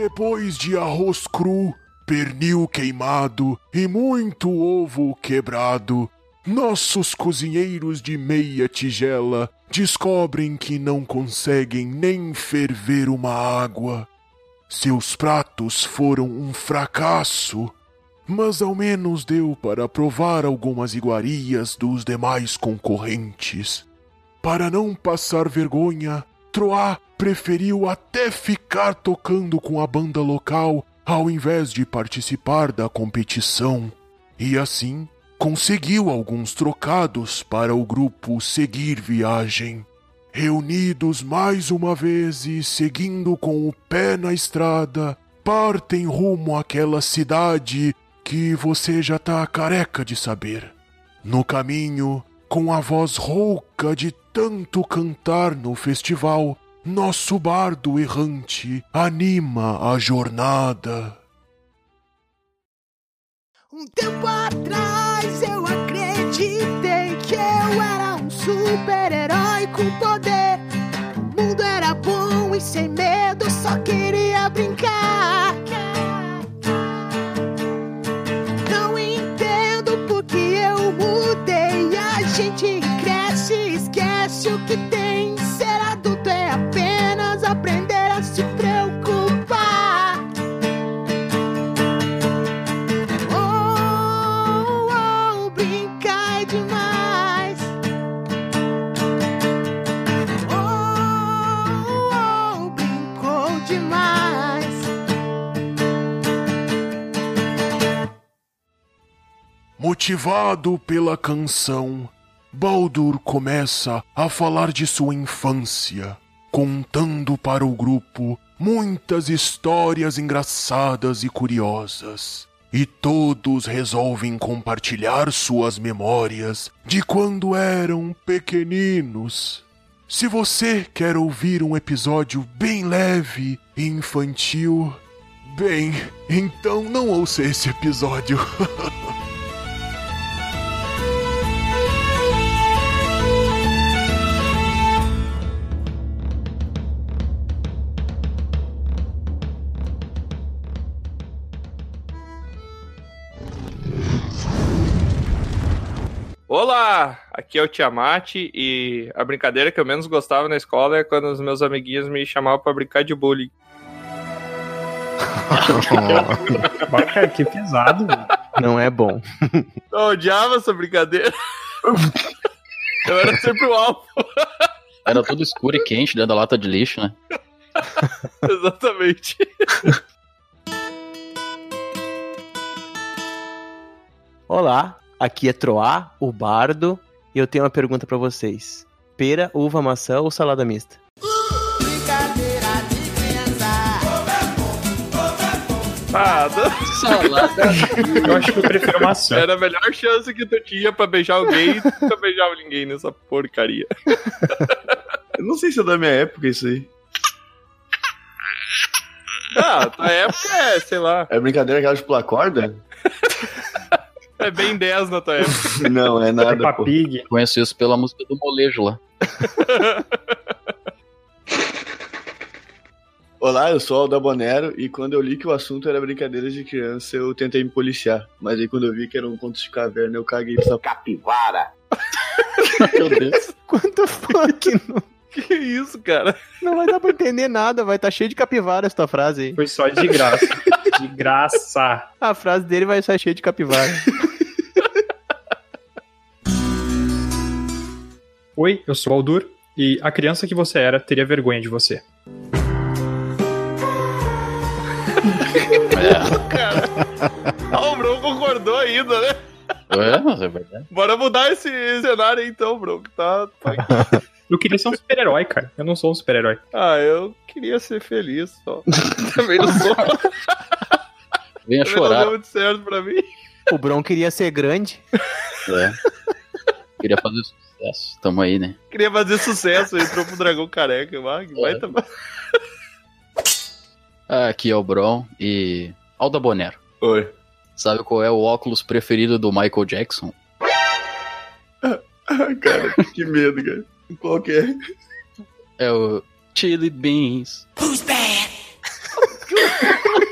Depois de arroz cru, pernil queimado e muito ovo quebrado, nossos cozinheiros de meia tigela descobrem que não conseguem nem ferver uma água. Seus pratos foram um fracasso, mas ao menos deu para provar algumas iguarias dos demais concorrentes. Para não passar vergonha, Troá preferiu até ficar tocando com a banda local ao invés de participar da competição. E assim conseguiu alguns trocados para o grupo seguir viagem. Reunidos mais uma vez e seguindo com o pé na estrada, partem rumo àquela cidade que você já tá careca de saber. No caminho, com a voz rouca de tanto cantar no festival, nosso bardo errante anima a jornada. Um tempo atrás eu acreditei que eu era um super-herói com poder. O mundo era bom e sem medo, só queria brincar. Não entendo porque eu mudei. A gente Motivado pela canção, Baldur começa a falar de sua infância, contando para o grupo muitas histórias engraçadas e curiosas. E todos resolvem compartilhar suas memórias de quando eram pequeninos. Se você quer ouvir um episódio bem leve e infantil, bem, então não ouça esse episódio. Olá, aqui é o Tiamat e a brincadeira que eu menos gostava na escola é quando os meus amiguinhos me chamavam pra brincar de bullying. Que pesado. Não é bom. Eu odiava essa brincadeira. Eu era sempre o alvo. Era tudo escuro e quente dentro da lata de lixo, né? Exatamente. Olá, aqui é Troá, o Bardo, e eu tenho uma pergunta pra vocês. Pera, uva, maçã ou salada mista? Brincadeira de criança. Ah, não- Salada. Eu acho que eu prefiro maçã. era a melhor chance que tu tinha pra beijar alguém e tu nunca beijava ninguém nessa porcaria. Eu não sei se é da minha época isso aí. Ah, na época é, sei lá, É brincadeira aquela de pular corda? é bem 10 na tua época. Não, é nada, Peppa pô. Pig. Conheço isso pela música do molejo lá. Olá, eu sou o Alda Bonero e quando eu li que o assunto era brincadeiras de criança, eu tentei me policiar. Mas aí quando eu vi que era um conto de caverna, eu caguei pra capivara. Meu Deus. Quanto fuck? Não, Que isso, cara? não vai dar pra entender nada, vai estar tá cheio de capivara essa tua frase aí. Foi só de graça. De graça. A frase dele vai estar cheia de capivara. Oi, eu sou o Aldur e a criança que você era teria vergonha de você. Cara. Ah, o Bron concordou ainda, né? É, mas é verdade. Bora mudar esse cenário então, Bron. que Tá, tá- Eu queria ser um super-herói, cara. Eu não sou um super-herói. Ah, eu queria ser feliz só. Também não sou. Venha Também não chorar. deu muito certo pra mim. O Bron queria ser grande. É. Queria fazer sucesso. Tamo aí, né? Queria fazer sucesso, entrou pro Dragão Careca. Ah, que baita... Aqui é o Bron e. Alda Bonero. Oi. Sabe qual é o óculos preferido do Michael Jackson? Ai, cara, que medo, cara. Qual que é? É o Chili Beans. Who's bad?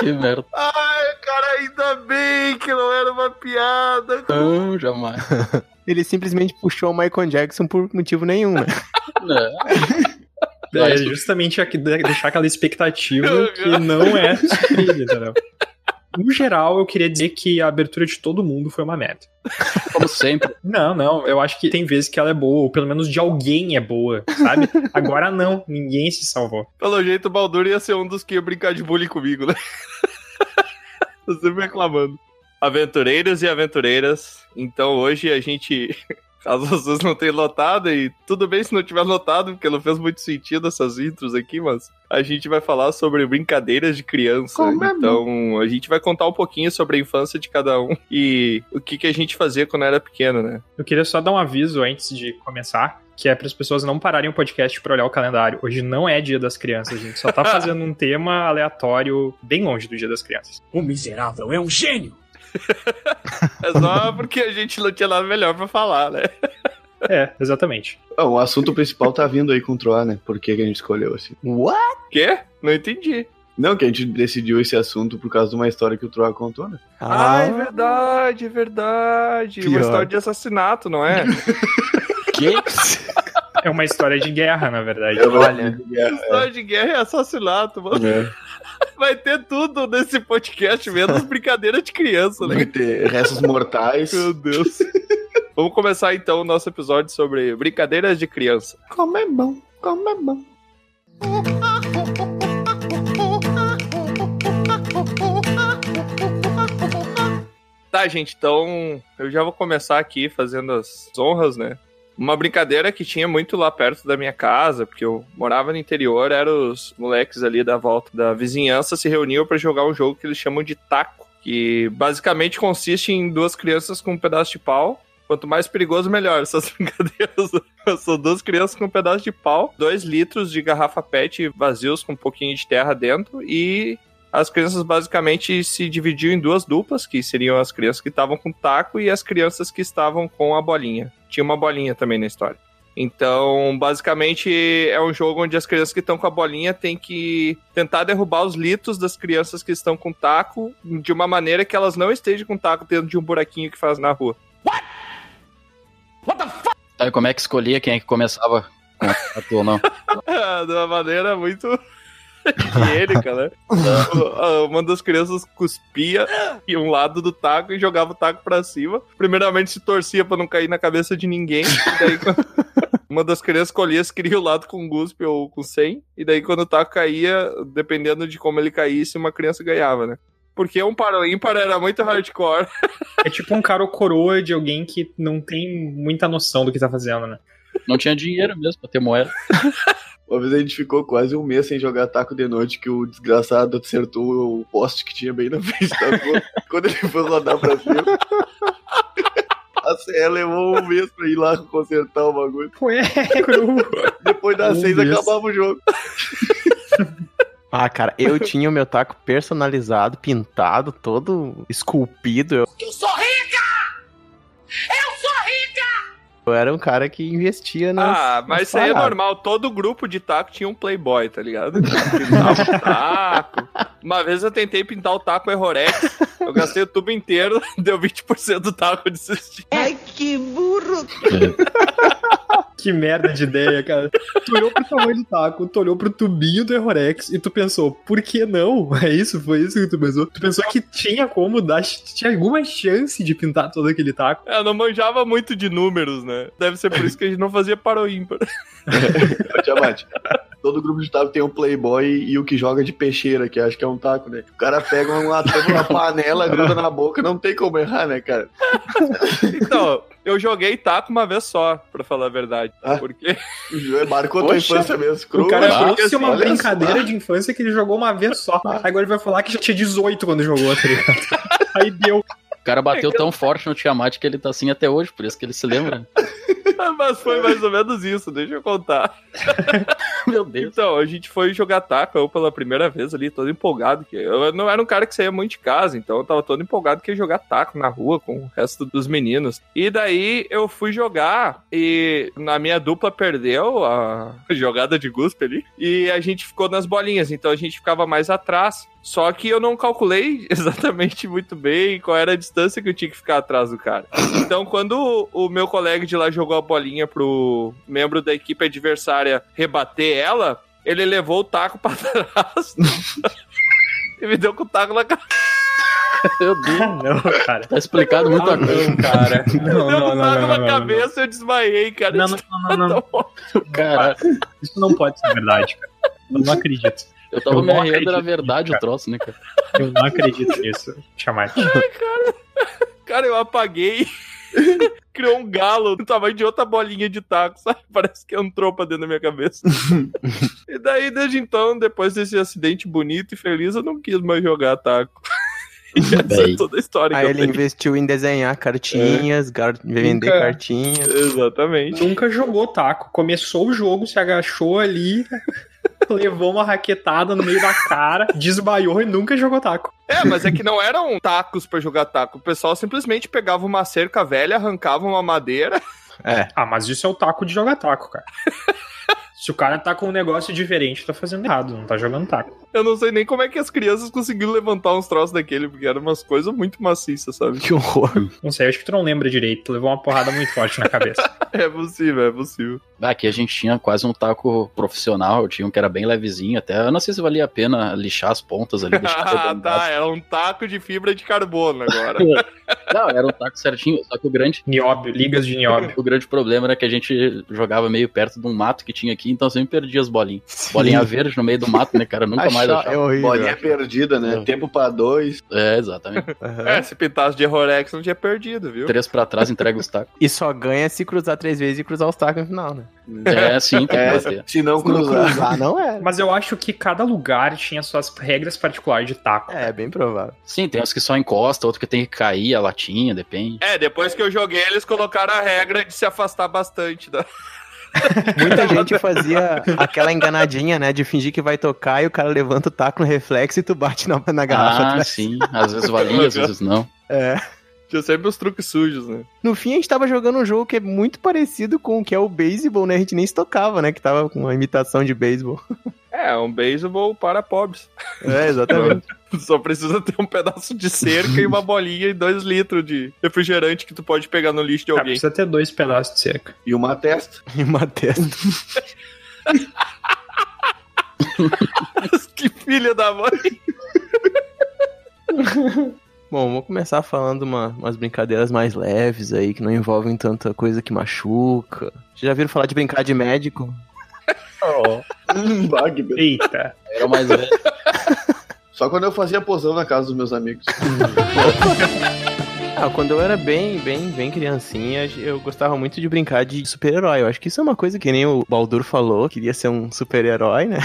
Que merda. Ai, cara, ainda bem que não era uma piada. Não, jamais. Ele simplesmente puxou o Michael Jackson por motivo nenhum, né? Não. É justamente aqui, de- deixar aquela expectativa que não é suprida, entendeu? No geral, eu queria dizer que a abertura de todo mundo foi uma merda. Como sempre. Não, não, eu acho que tem vezes que ela é boa, ou pelo menos de alguém é boa, sabe? Agora não, ninguém se salvou. Pelo jeito, o Baldur ia ser um dos que ia brincar de bullying comigo, né? Tô sempre reclamando. Aventureiros e aventureiras, então hoje a gente. Caso vocês não tenham notado, e tudo bem se não tiver notado, porque não fez muito sentido essas intros aqui, mas a gente vai falar sobre brincadeiras de criança. Como é então, a gente vai contar um pouquinho sobre a infância de cada um e o que, que a gente fazia quando era pequeno, né? Eu queria só dar um aviso antes de começar, que é para as pessoas não pararem o podcast para olhar o calendário. Hoje não é Dia das Crianças, a gente só tá fazendo um tema aleatório bem longe do Dia das Crianças. O miserável é um gênio! É só porque a gente não tinha nada melhor pra falar, né? É, exatamente. Ah, o assunto principal tá vindo aí com o Troá, né? Por que, que a gente escolheu assim? What? Quê? Não entendi. Não, que a gente decidiu esse assunto por causa de uma história que o Troá contou, né? Ah, é verdade, é verdade. Uma Pior. história de assassinato, não é? Que? É uma história de guerra, na verdade. Olha. história de guerra e assassinato, mano. É. Vai ter tudo nesse podcast, menos brincadeira de criança, Vai né? ter restos mortais. Meu Deus. Vamos começar então o nosso episódio sobre brincadeiras de criança. Como é bom, como é bom. Tá, gente, então eu já vou começar aqui fazendo as honras, né? Uma brincadeira que tinha muito lá perto da minha casa, porque eu morava no interior, eram os moleques ali da volta da vizinhança se reuniam pra jogar um jogo que eles chamam de taco, que basicamente consiste em duas crianças com um pedaço de pau. Quanto mais perigoso, melhor. Essas brincadeiras são duas crianças com um pedaço de pau, dois litros de garrafa PET vazios com um pouquinho de terra dentro e as crianças basicamente se dividiam em duas duplas, que seriam as crianças que estavam com taco e as crianças que estavam com a bolinha. Tinha uma bolinha também na história. Então, basicamente, é um jogo onde as crianças que estão com a bolinha têm que tentar derrubar os litos das crianças que estão com taco de uma maneira que elas não estejam com taco dentro de um buraquinho que faz na rua. Sabe como é que escolhia quem é que começava com a tua ou não? de uma maneira muito higiênica, né? O- Uma das crianças cuspia em um lado do taco e jogava o taco pra cima. Primeiramente se torcia pra não cair na cabeça de ninguém. E daí, uma das crianças escolhia se queria o lado com guspe ou com 100. E daí, quando o taco caía, dependendo de como ele caísse, uma criança ganhava, né? Porque um para o ímpar era muito hardcore. É tipo um cara coroa de alguém que não tem muita noção do que tá fazendo, né? Não tinha dinheiro mesmo pra ter moeda. Uma vez a gente ficou quase um mês sem jogar taco de noite, que o desgraçado acertou o poste que tinha bem na frente da rua. Quando ele foi rodar pra cima. A CE levou um mês pra ir lá consertar o bagulho. Ué, Depois das Um seis mês. acabava o jogo. Ah, cara, eu tinha o meu taco personalizado, pintado, todo esculpido. Eu, Eu sou rica! Eu sou rica! Eu era um cara que investia nas. Ah, mas nas isso aí é paradas. normal. Todo grupo de taco tinha um playboy, tá ligado? Pintava o taco. Uma vez eu tentei pintar o taco Errorex. Eu gastei o tubo inteiro, deu 20% do taco, eu desisti. Ai, que burro! que merda de ideia, cara. Tu olhou pro tamanho do taco, tu olhou pro tubinho do Errorex e tu pensou, por que não? É isso? Foi isso que tu pensou? Tu pensou que tinha como dar, tinha alguma chance de pintar todo aquele taco? Eu não manjava muito de números, né? Deve ser por isso que a gente não fazia para o ímpar. Ô, Tiamat, todo grupo de taco tem um playboy e o que joga de peixeira, que acho que é um taco, né? O cara pega uma panela, gruda na boca, não tem como errar, né, cara? Então, eu joguei taco uma vez só, pra falar a verdade. Ah. Porque Marcou tua Poxa. infância mesmo, cru. O cara que é uma olha brincadeira só. de infância que ele jogou uma vez só. Agora ele vai falar que já tinha 18 quando jogou, tá ligado? Aí deu. O cara bateu tão forte no Tiamat que ele tá assim até hoje, por isso que ele se lembra. Mas foi mais ou menos isso, deixa eu contar. Meu Deus. Então, a gente foi jogar taco, eu pela primeira vez ali, todo empolgado. Que eu não era um cara que saía muito de casa, então eu tava todo empolgado que ia jogar taco na rua com o resto dos meninos. E daí eu fui jogar e na minha dupla perdeu a jogada de guspe ali. E a gente ficou nas bolinhas, então a gente ficava mais atrás. Só que eu não calculei exatamente muito bem qual era a distância que eu tinha que ficar atrás do cara. Então, quando o meu colega de lá jogou a bolinha pro membro da equipe adversária rebater ela, ele levou o taco pra trás e me deu com o taco na cara. Meu Deus. não, cara. Tá explicado muita Ah, coisa. não, cara. Não, Deu não, com não, o taco não, na não, cabeça e eu desmaiei, cara. Não, não, não, não, não. Cara, Isso não pode ser verdade, cara. Eu não acredito. Eu tava Eu me era acredito verdade o troço, né, cara? Eu não acredito nisso, Chamate. Cara, eu apaguei. Criou um galo do tamanho de outra bolinha de taco, sabe? Parece que entrou pra dentro da minha cabeça. e daí, desde então, depois desse acidente bonito e feliz, eu não quis mais jogar taco. E essa é toda a história Aí que eu ele tenho. investiu em desenhar cartinhas, gar- vender Nunca- cartinhas. Exatamente. Nunca jogou taco. Começou o jogo, se agachou ali, levou uma raquetada no meio da cara, desmaiou e nunca jogou taco. É, mas é que não eram tacos pra jogar taco. O pessoal simplesmente pegava uma cerca velha, arrancava uma madeira. É. Ah, mas isso é o taco de jogar taco, cara. Se o cara tá com um negócio diferente, tá fazendo errado, não tá jogando taco. Eu não sei nem como é que as crianças conseguiram levantar uns troços daquele, porque eram umas coisas muito maciças, sabe? Que horror. Não sei, acho que tu não lembra direito, tu levou uma porrada muito forte na cabeça. É possível, é possível. Ah, Aqui a gente tinha quase um taco profissional, tinha um que era bem levezinho, até eu não sei se valia a pena lixar as pontas ali, deixar Ah, tá. Era um taco de fibra de carbono agora. Não, era um taco certinho, só que o grande, Nióbio, ligas de nióbio. o grande problema era que a gente jogava meio perto de um mato que tinha aqui, então sempre perdia as bolinhas. Bolinha verde no meio do mato, né, cara? Nunca mais achava. É horrível. Bolinha perdida, né? É. Tempo pra dois. É, exatamente. Aham. É, se pintasse de Errorex não tinha perdido, viu? Três pra trás, entrega os tacos. E só ganha se cruzar três vezes e cruzar os tacos no final, né? É, sim, tem que É, bater. se não Se não cruzar. cruzar, não é. Mas eu acho que cada lugar tinha suas regras particulares de taco. É, bem provável. Sim, tem uns que só encosta, outro que tem que cair a latinha, depende. É, depois que eu joguei, eles colocaram a regra de se afastar bastante da. Muita gente fazia aquela enganadinha, né? De fingir que vai tocar e o cara levanta o taco no reflexo e tu bate na, na garrafa. Ah, atrás. sim. Às vezes valia, às vezes não. É. Tinha sempre os truques sujos, né? No fim, a gente tava jogando um jogo que é muito parecido com o que é o beisebol, né? A gente nem se tocava, né? Que tava com uma imitação de beisebol. É, um beisebol para pobres. É, exatamente. Só precisa ter um pedaço de cerca e uma bolinha e dois litros de refrigerante que tu pode pegar no lixo de Ah, alguém. precisa ter dois pedaços de cerca. E uma testa. e uma testa. que filha da mãe! Bom, vou começar falando uma, umas brincadeiras mais leves aí, que não envolvem tanta coisa que machuca. Vocês já viram falar de brincar de médico? Hum, que beleza. Eita. Era o mais velho. Só quando eu fazia posão na casa dos meus amigos. Ah, quando eu era bem, bem, bem criancinha, eu gostava muito de brincar de super-herói. Eu acho que isso é uma coisa que nem o Baldur falou, queria ser um super-herói, né?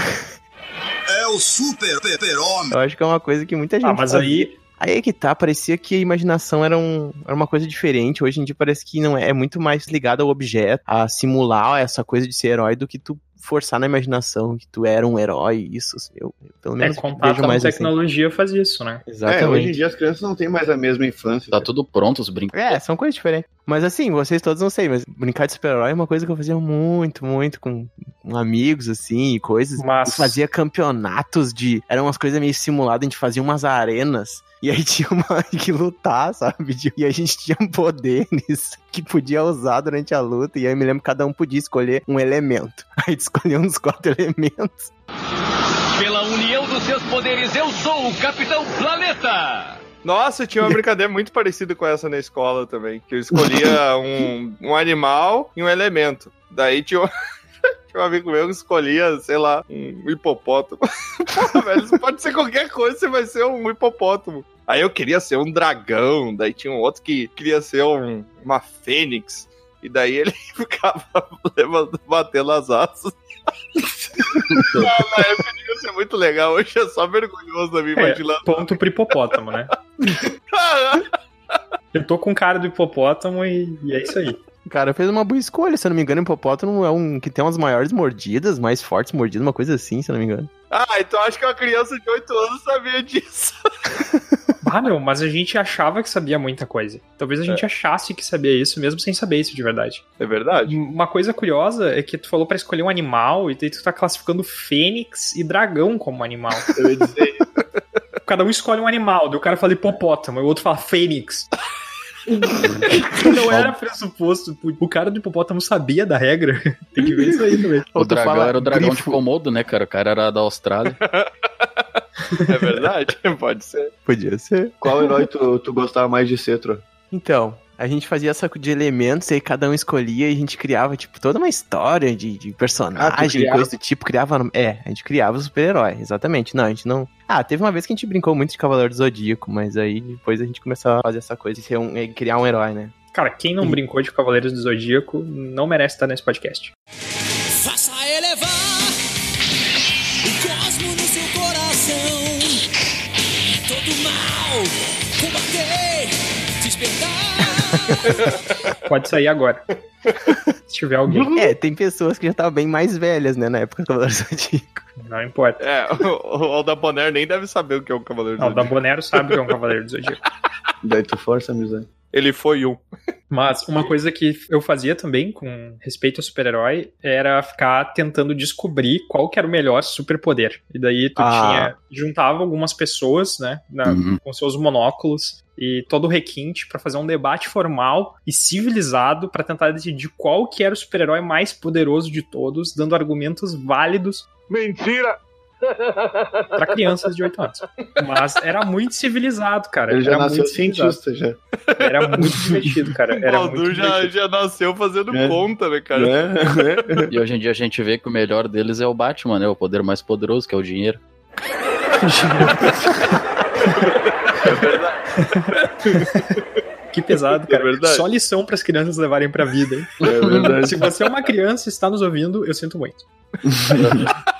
É o super super-homem. Eu acho que é uma coisa que muita gente Ah, mas fazia. aí. Aí é que tá, parecia que a imaginação era, um, era uma coisa diferente. Hoje em dia parece que não é, é muito mais ligado ao objeto, a simular essa coisa de ser herói do que tu forçar na imaginação que tu era um herói. Isso, eu, eu pelo É, menos contato vejo com mais assim. tecnologia faz isso, né? É, Exatamente. hoje em dia as crianças não têm mais a mesma infância. Tá tudo pronto, os brincos. É, são coisas diferentes. Mas assim, vocês todos não sei, mas brincar de super-herói é uma coisa que eu fazia muito, muito com, com amigos, assim, e coisas. Mas- Eu fazia campeonatos de. Eram umas coisas meio simuladas, a gente fazia umas arenas. E aí tinha uma que lutar, sabe? E a gente tinha poderes que podia usar durante a luta. E aí eu me lembro que cada um podia escolher um elemento. Aí escolheu uns quatro elementos. Pela união dos seus poderes, eu sou o Capitão Planeta! Nossa, tinha uma brincadeira muito parecida com essa na escola também. Que eu escolhia um, um animal e um elemento. Daí tinha um, tinha um amigo meu que escolhia, sei lá, um hipopótamo. Velho, isso pode ser qualquer coisa, você vai ser um hipopótamo. Aí eu queria ser um dragão, daí tinha um outro que queria ser um, uma fênix. E daí ele ficava levando, batendo as asas. Ah, na época devia ser muito legal, hoje é só vergonhoso a minha É, imaginação. ponto pro hipopótamo, né? Eu tô com cara do hipopótamo e, e é isso aí. Cara, fez uma boa escolha, se eu não me engano, o hipopótamo é um que tem umas maiores mordidas, mais fortes mordidas, uma coisa assim, se eu não me engano. Ah, então acho que uma criança de 8 anos sabia disso. Ah, meu, mas a gente achava que sabia muita coisa. Talvez a gente achasse que sabia isso, mesmo sem saber isso de verdade. É verdade. Uma coisa curiosa é que tu falou pra escolher um animal e daí tu tá classificando fênix e dragão como animal. Eu ia dizer isso. Cada um escolhe um animal, daí o cara fala hipopótamo, e o outro fala fênix. Não era pressuposto. O cara do hipopótamo sabia da regra. Tem que ver isso aí também. O Ou tu dragão fala era o dragão de grifo. Komodo, né, cara? O cara era da Austrália. É verdade? Pode ser. Podia ser. Qual herói tu, tu gostava mais de ser, Tro? Então, a gente fazia essa de elementos e aí cada um escolhia e a gente criava, tipo, toda uma história de, de Ah, personagem, criava? coisa do tipo, criava. É, a gente criava o super-herói, exatamente. Não, a gente não. Ah, teve uma vez que a gente brincou muito de Cavaleiro do Zodíaco, mas aí depois a gente começou a fazer essa coisa de ser um, é, criar um herói, né? Cara, quem não brincou de Cavaleiros do Zodíaco não merece estar nesse podcast. Pode sair agora. Se tiver alguém, É, tem pessoas que já estavam bem mais velhas, né, na época do Cavaleiro do Zodíaco. não importa. É, o, o Alda Bonner nem deve saber o que é um Cavaleiro o Zodíaco. Dabonero sabe que é um Cavaleiro do Zodíaco. Daí tu força amizade. Ele foi um. Mas uma coisa que eu fazia também com respeito ao super-herói era ficar tentando descobrir qual que era o melhor superpoder. E daí tu Ah. tinha juntava algumas pessoas, né, na- Uhum. com seus monóculos e todo o requinte pra fazer um debate formal e civilizado pra tentar decidir qual que era o super-herói mais poderoso de todos, dando argumentos válidos Mentira! Pra crianças de 8 anos. Mas era muito civilizado, cara. Ele já era nasceu cientista, já. Era muito divertido, cara. O Era Baldur muito já, divertido. já nasceu fazendo É. conta, né, cara? Né? E hoje em dia a gente vê que o melhor deles é o Batman, né? O poder mais poderoso, que é o dinheiro. Que pesado, cara. É verdade. Só lição pras crianças levarem pra vida, hein? É verdade. Se você é uma criança e está nos ouvindo, eu sinto muito.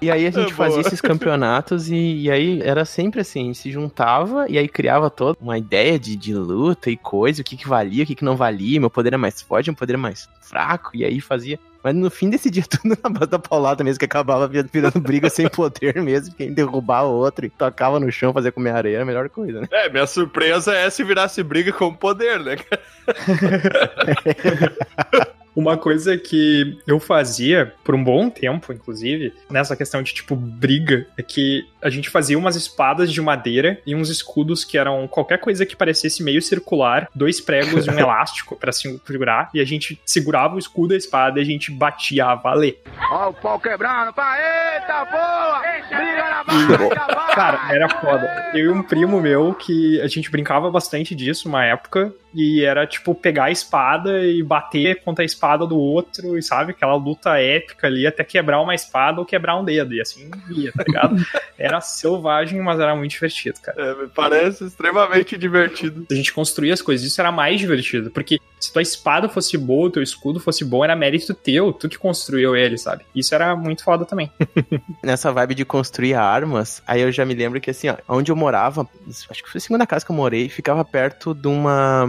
E aí a gente É, fazia boa. esses campeonatos e, e aí era sempre assim, a gente se juntava e aí criava toda uma ideia de, de luta e coisa, o que que valia, o que que não valia, meu poder é mais forte, meu poder é mais fraco, e aí fazia. Mas no fim desse dia tudo na base da paulada mesmo, que acabava vir- virando briga sem poder mesmo, quem derrubar o outro e tocava no chão, fazer comer areia, era a melhor coisa, né? É, minha surpresa é se virasse briga com poder, né? Uma coisa que eu fazia por um bom tempo, inclusive, nessa questão de tipo briga, é que a gente fazia umas espadas de madeira e uns escudos que eram qualquer coisa que parecesse meio circular, dois pregos e um elástico pra se segurar, e a gente segurava o escudo e a espada e a gente batia a valer. Ó, o pau quebrando, pá, eita boa! Briga na barra, Cara, era foda. Eu e um primo meu que a gente brincava bastante disso uma época. E era tipo pegar a espada e bater contra a espada do outro, e sabe? Aquela luta épica ali até quebrar uma espada ou quebrar um dedo. E assim ia, tá ligado? Era selvagem, mas era muito divertido, cara. É, me parece extremamente divertido. A gente construía as coisas, isso era mais divertido. Porque se tua espada fosse boa, o teu escudo fosse bom, era mérito teu, tu que construiu ele, sabe? Isso era muito foda também. nessa vibe de construir armas, aí eu já me lembro que assim, ó, onde eu morava, acho que foi a segunda casa que eu morei, ficava perto de uma.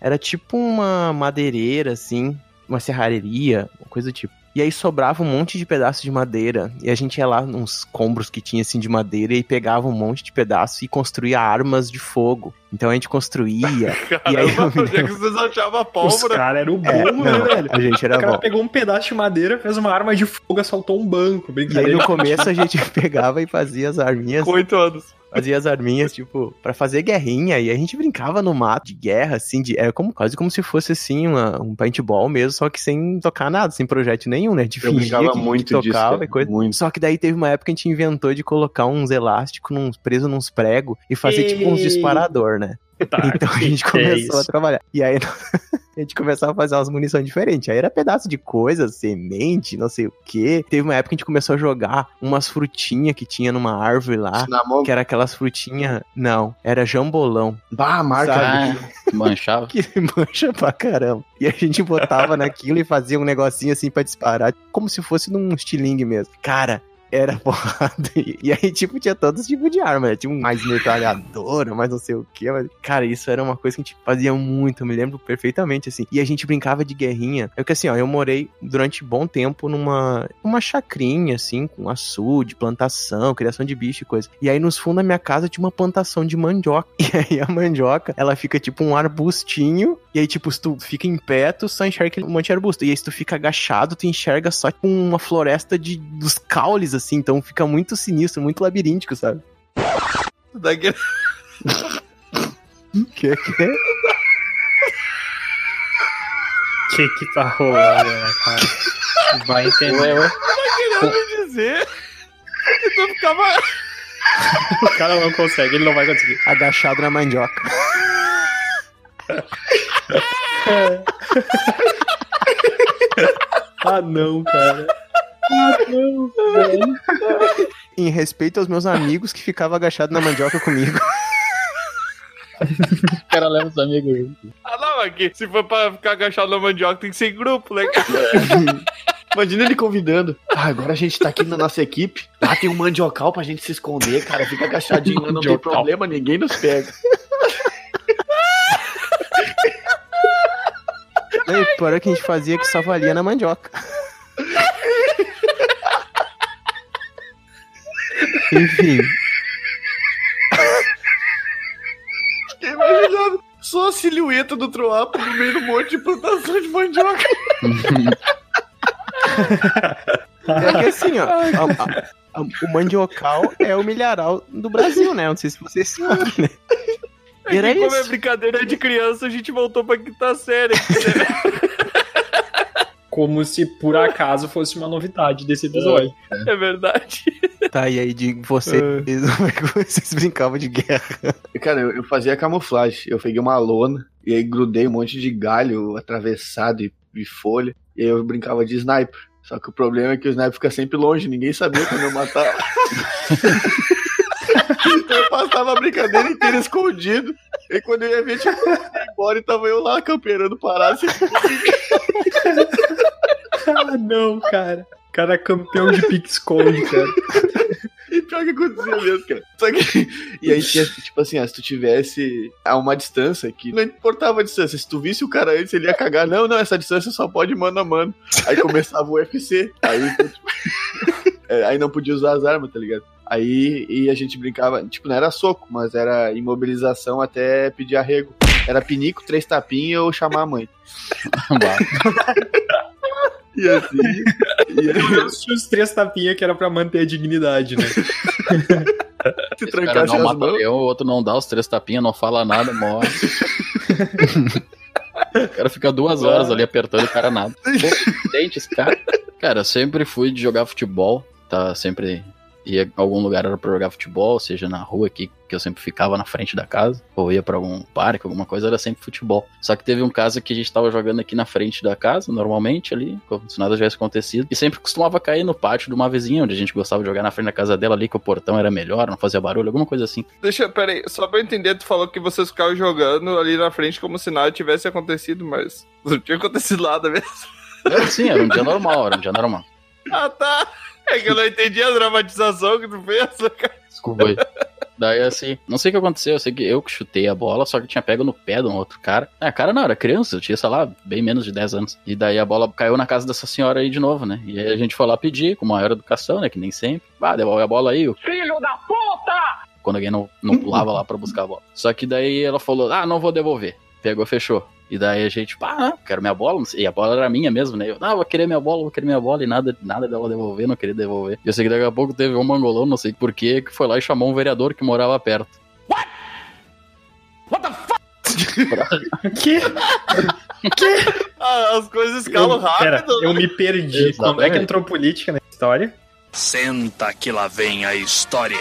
Era tipo uma madeireira, assim, uma serraria, uma coisa do tipo. E aí sobrava um monte de pedaços de madeira. E a gente ia lá nos combros que tinha assim de madeira e pegava um monte de pedaços e construía armas de fogo. Então a gente construía. E aí eu Caramba, onde é que vocês achavam a Os pólvora? caras eram bons, É, né, velho? a gente era O cara bom. pegou um pedaço de madeira, fez uma arma de fogo, assaltou um banco. E aí no começo a gente pegava e fazia as arminhas oito anos. fazia as arminhas, tipo, pra fazer guerrinha. E a gente brincava no mato de guerra, assim, de, era como, quase como se fosse, assim, uma- um paintball mesmo, só que sem tocar nada, sem projeto nenhum, né? A gente Eu fingia brincava que, que muito disso, tocava cara, e coisa. muito. Só que daí teve uma época que a gente inventou de colocar uns elásticos num, preso nos pregos e fazer, tipo, uns Ei. disparador, né? Tá, Então a gente é começou a isso? trabalhar. E aí a gente começava a fazer umas munições diferentes. Aí era pedaço de coisa, semente, não sei o quê. Teve uma época que a gente começou a jogar umas frutinhas que tinha numa árvore lá. Na mão. Que era aquelas frutinhas. Não, era jambolão. Bah, marca. Sabe? Ah, manchava. Que mancha pra caramba. E a gente botava naquilo e fazia um negocinho assim pra disparar. Como se fosse num estilingue mesmo. Cara. Era porrada. E, aí, tipo, tinha todo tipo de arma, né? Tinha um mais metralhadora, mais não sei o quê. Mas, cara, isso era uma coisa que a gente fazia muito, eu me lembro perfeitamente, assim. E a gente brincava de guerrinha. É que assim, ó, eu morei durante bom tempo numa uma chacrinha, assim, com açude, plantação, criação de bicho e coisa. E aí, nos fundos da minha casa tinha uma plantação de mandioca. E aí, a mandioca, ela fica tipo um arbustinho. E aí, tipo, se tu fica em pé, tu só enxerga um monte de arbusto. E aí, se tu fica agachado, tu enxerga só tipo, uma floresta de, dos caules, assim. Então fica muito sinistro, muito labiríntico, sabe? Daquele... Que que é? que que tá rolando, né, cara? Vai entender. Eu queria dizer que tu ficava. O cara não consegue, ele não vai conseguir. Agachado na mandioca. Ah, não, cara. Ah, velho. Em respeito aos meus amigos que ficavam agachados na mandioca comigo. O cara leva os amigos junto. Ah, não, aqui. Se for pra ficar agachado na mandioca, tem que ser em grupo, né? Imagina ele convidando. Ah, agora a gente tá aqui na nossa equipe. Lá tem um mandiocal pra gente se esconder, cara. Fica agachadinho lá, não tem problema, ninguém nos pega. Não, e pior é que a gente fazia que só valia na mandioca. Enfim, Fiquei imaginando só a silhueta do Troapo no meio do monte de plantação de mandioca. é que assim, ó, a- a- a- o mandiocal é o milharal do Brasil, né? Não sei se vocês sabem, né? É Era que como é isso. brincadeira de criança, a gente voltou pra quinta série. Como se por acaso fosse uma novidade desse episódio. É verdade. Tá, e aí de vocês, como é que vocês brincavam de guerra? Cara, eu, eu fazia camuflagem. Eu peguei uma lona e aí grudei um monte de galho atravessado e, e folha. E aí eu brincava de sniper. Só que o problema é que o sniper fica sempre longe, ninguém sabia quando eu matava. então eu passava a brincadeira inteira escondido. E quando eu ia ver, tipo, eu ia embora e tava eu lá camperando parado. Assim, Ah, não, cara. Cara, é campeão de pique-esconde, cara. E pior que acontecia mesmo, cara. Só que. E aí tinha, tipo assim, ó, se tu tivesse a uma distância que não importava a distância. Se tu visse o cara antes, ele ia cagar. Não, não, essa distância só pode mano a mano. Aí começava o UFC. Aí, tipo, é, aí não podia usar as armas, tá ligado? Aí e a gente brincava, tipo, não era soco, mas era imobilização até pedir arrego. Era pinico, três tapinhas ou chamar a mãe. E assim. E aí, Tinha os três tapinhas que era pra manter a dignidade, né? se trancasse não mata leão, o outro não dá os três tapinhas, não fala nada, morre. o cara fica duas horas ali apertando o cara nada. Pô, Dente esse cara. Cara, eu sempre fui de jogar futebol, tá? Sempre ia em algum lugar era pra jogar futebol, seja na rua aqui, que eu sempre ficava na frente da casa, ou ia pra algum parque, alguma coisa, era sempre futebol. Só que teve um caso que a gente tava jogando aqui na frente da casa, normalmente ali, como se nada tivesse acontecido, e sempre costumava cair no pátio de uma vizinha, onde a gente gostava de jogar na frente da casa dela ali, que o portão era melhor, não fazia barulho, alguma coisa assim. Deixa, peraí, só pra eu entender, tu falou que vocês ficavam jogando ali na frente como se nada tivesse acontecido, mas não tinha acontecido nada mesmo. Era, sim, era um dia normal, era um dia normal. Ah, tá. É que eu não entendi a dramatização que tu fez, cara. Desculpa aí. Daí assim, não sei o que aconteceu, eu sei que eu que chutei a bola, só que tinha pego no pé de um outro cara. É, cara não, era criança, eu tinha, sei lá, bem menos de 10 anos. E daí a bola caiu na casa dessa senhora aí de novo, né? E aí a gente foi lá pedir, com maior educação, né? Que nem sempre. Ah, devolve a bola aí. Filho da puta! Quando alguém não, não pulava lá pra buscar a bola. Só que daí ela falou, ah, não vou devolver. Pegou, fechou. E daí a gente, pá, não, quero minha bola. não sei. E a bola era minha mesmo, né? Eu, não, vou querer minha bola, vou querer minha bola. E nada, nada dela devolver, não queria devolver. E eu sei que daqui a pouco teve um mangolão, não sei porquê, que foi lá e chamou um vereador que morava perto. Que? Ah, as coisas escalam Eu- Pera, rápido. eu me perdi. Quando é que entrou política na história? Senta que lá vem a história.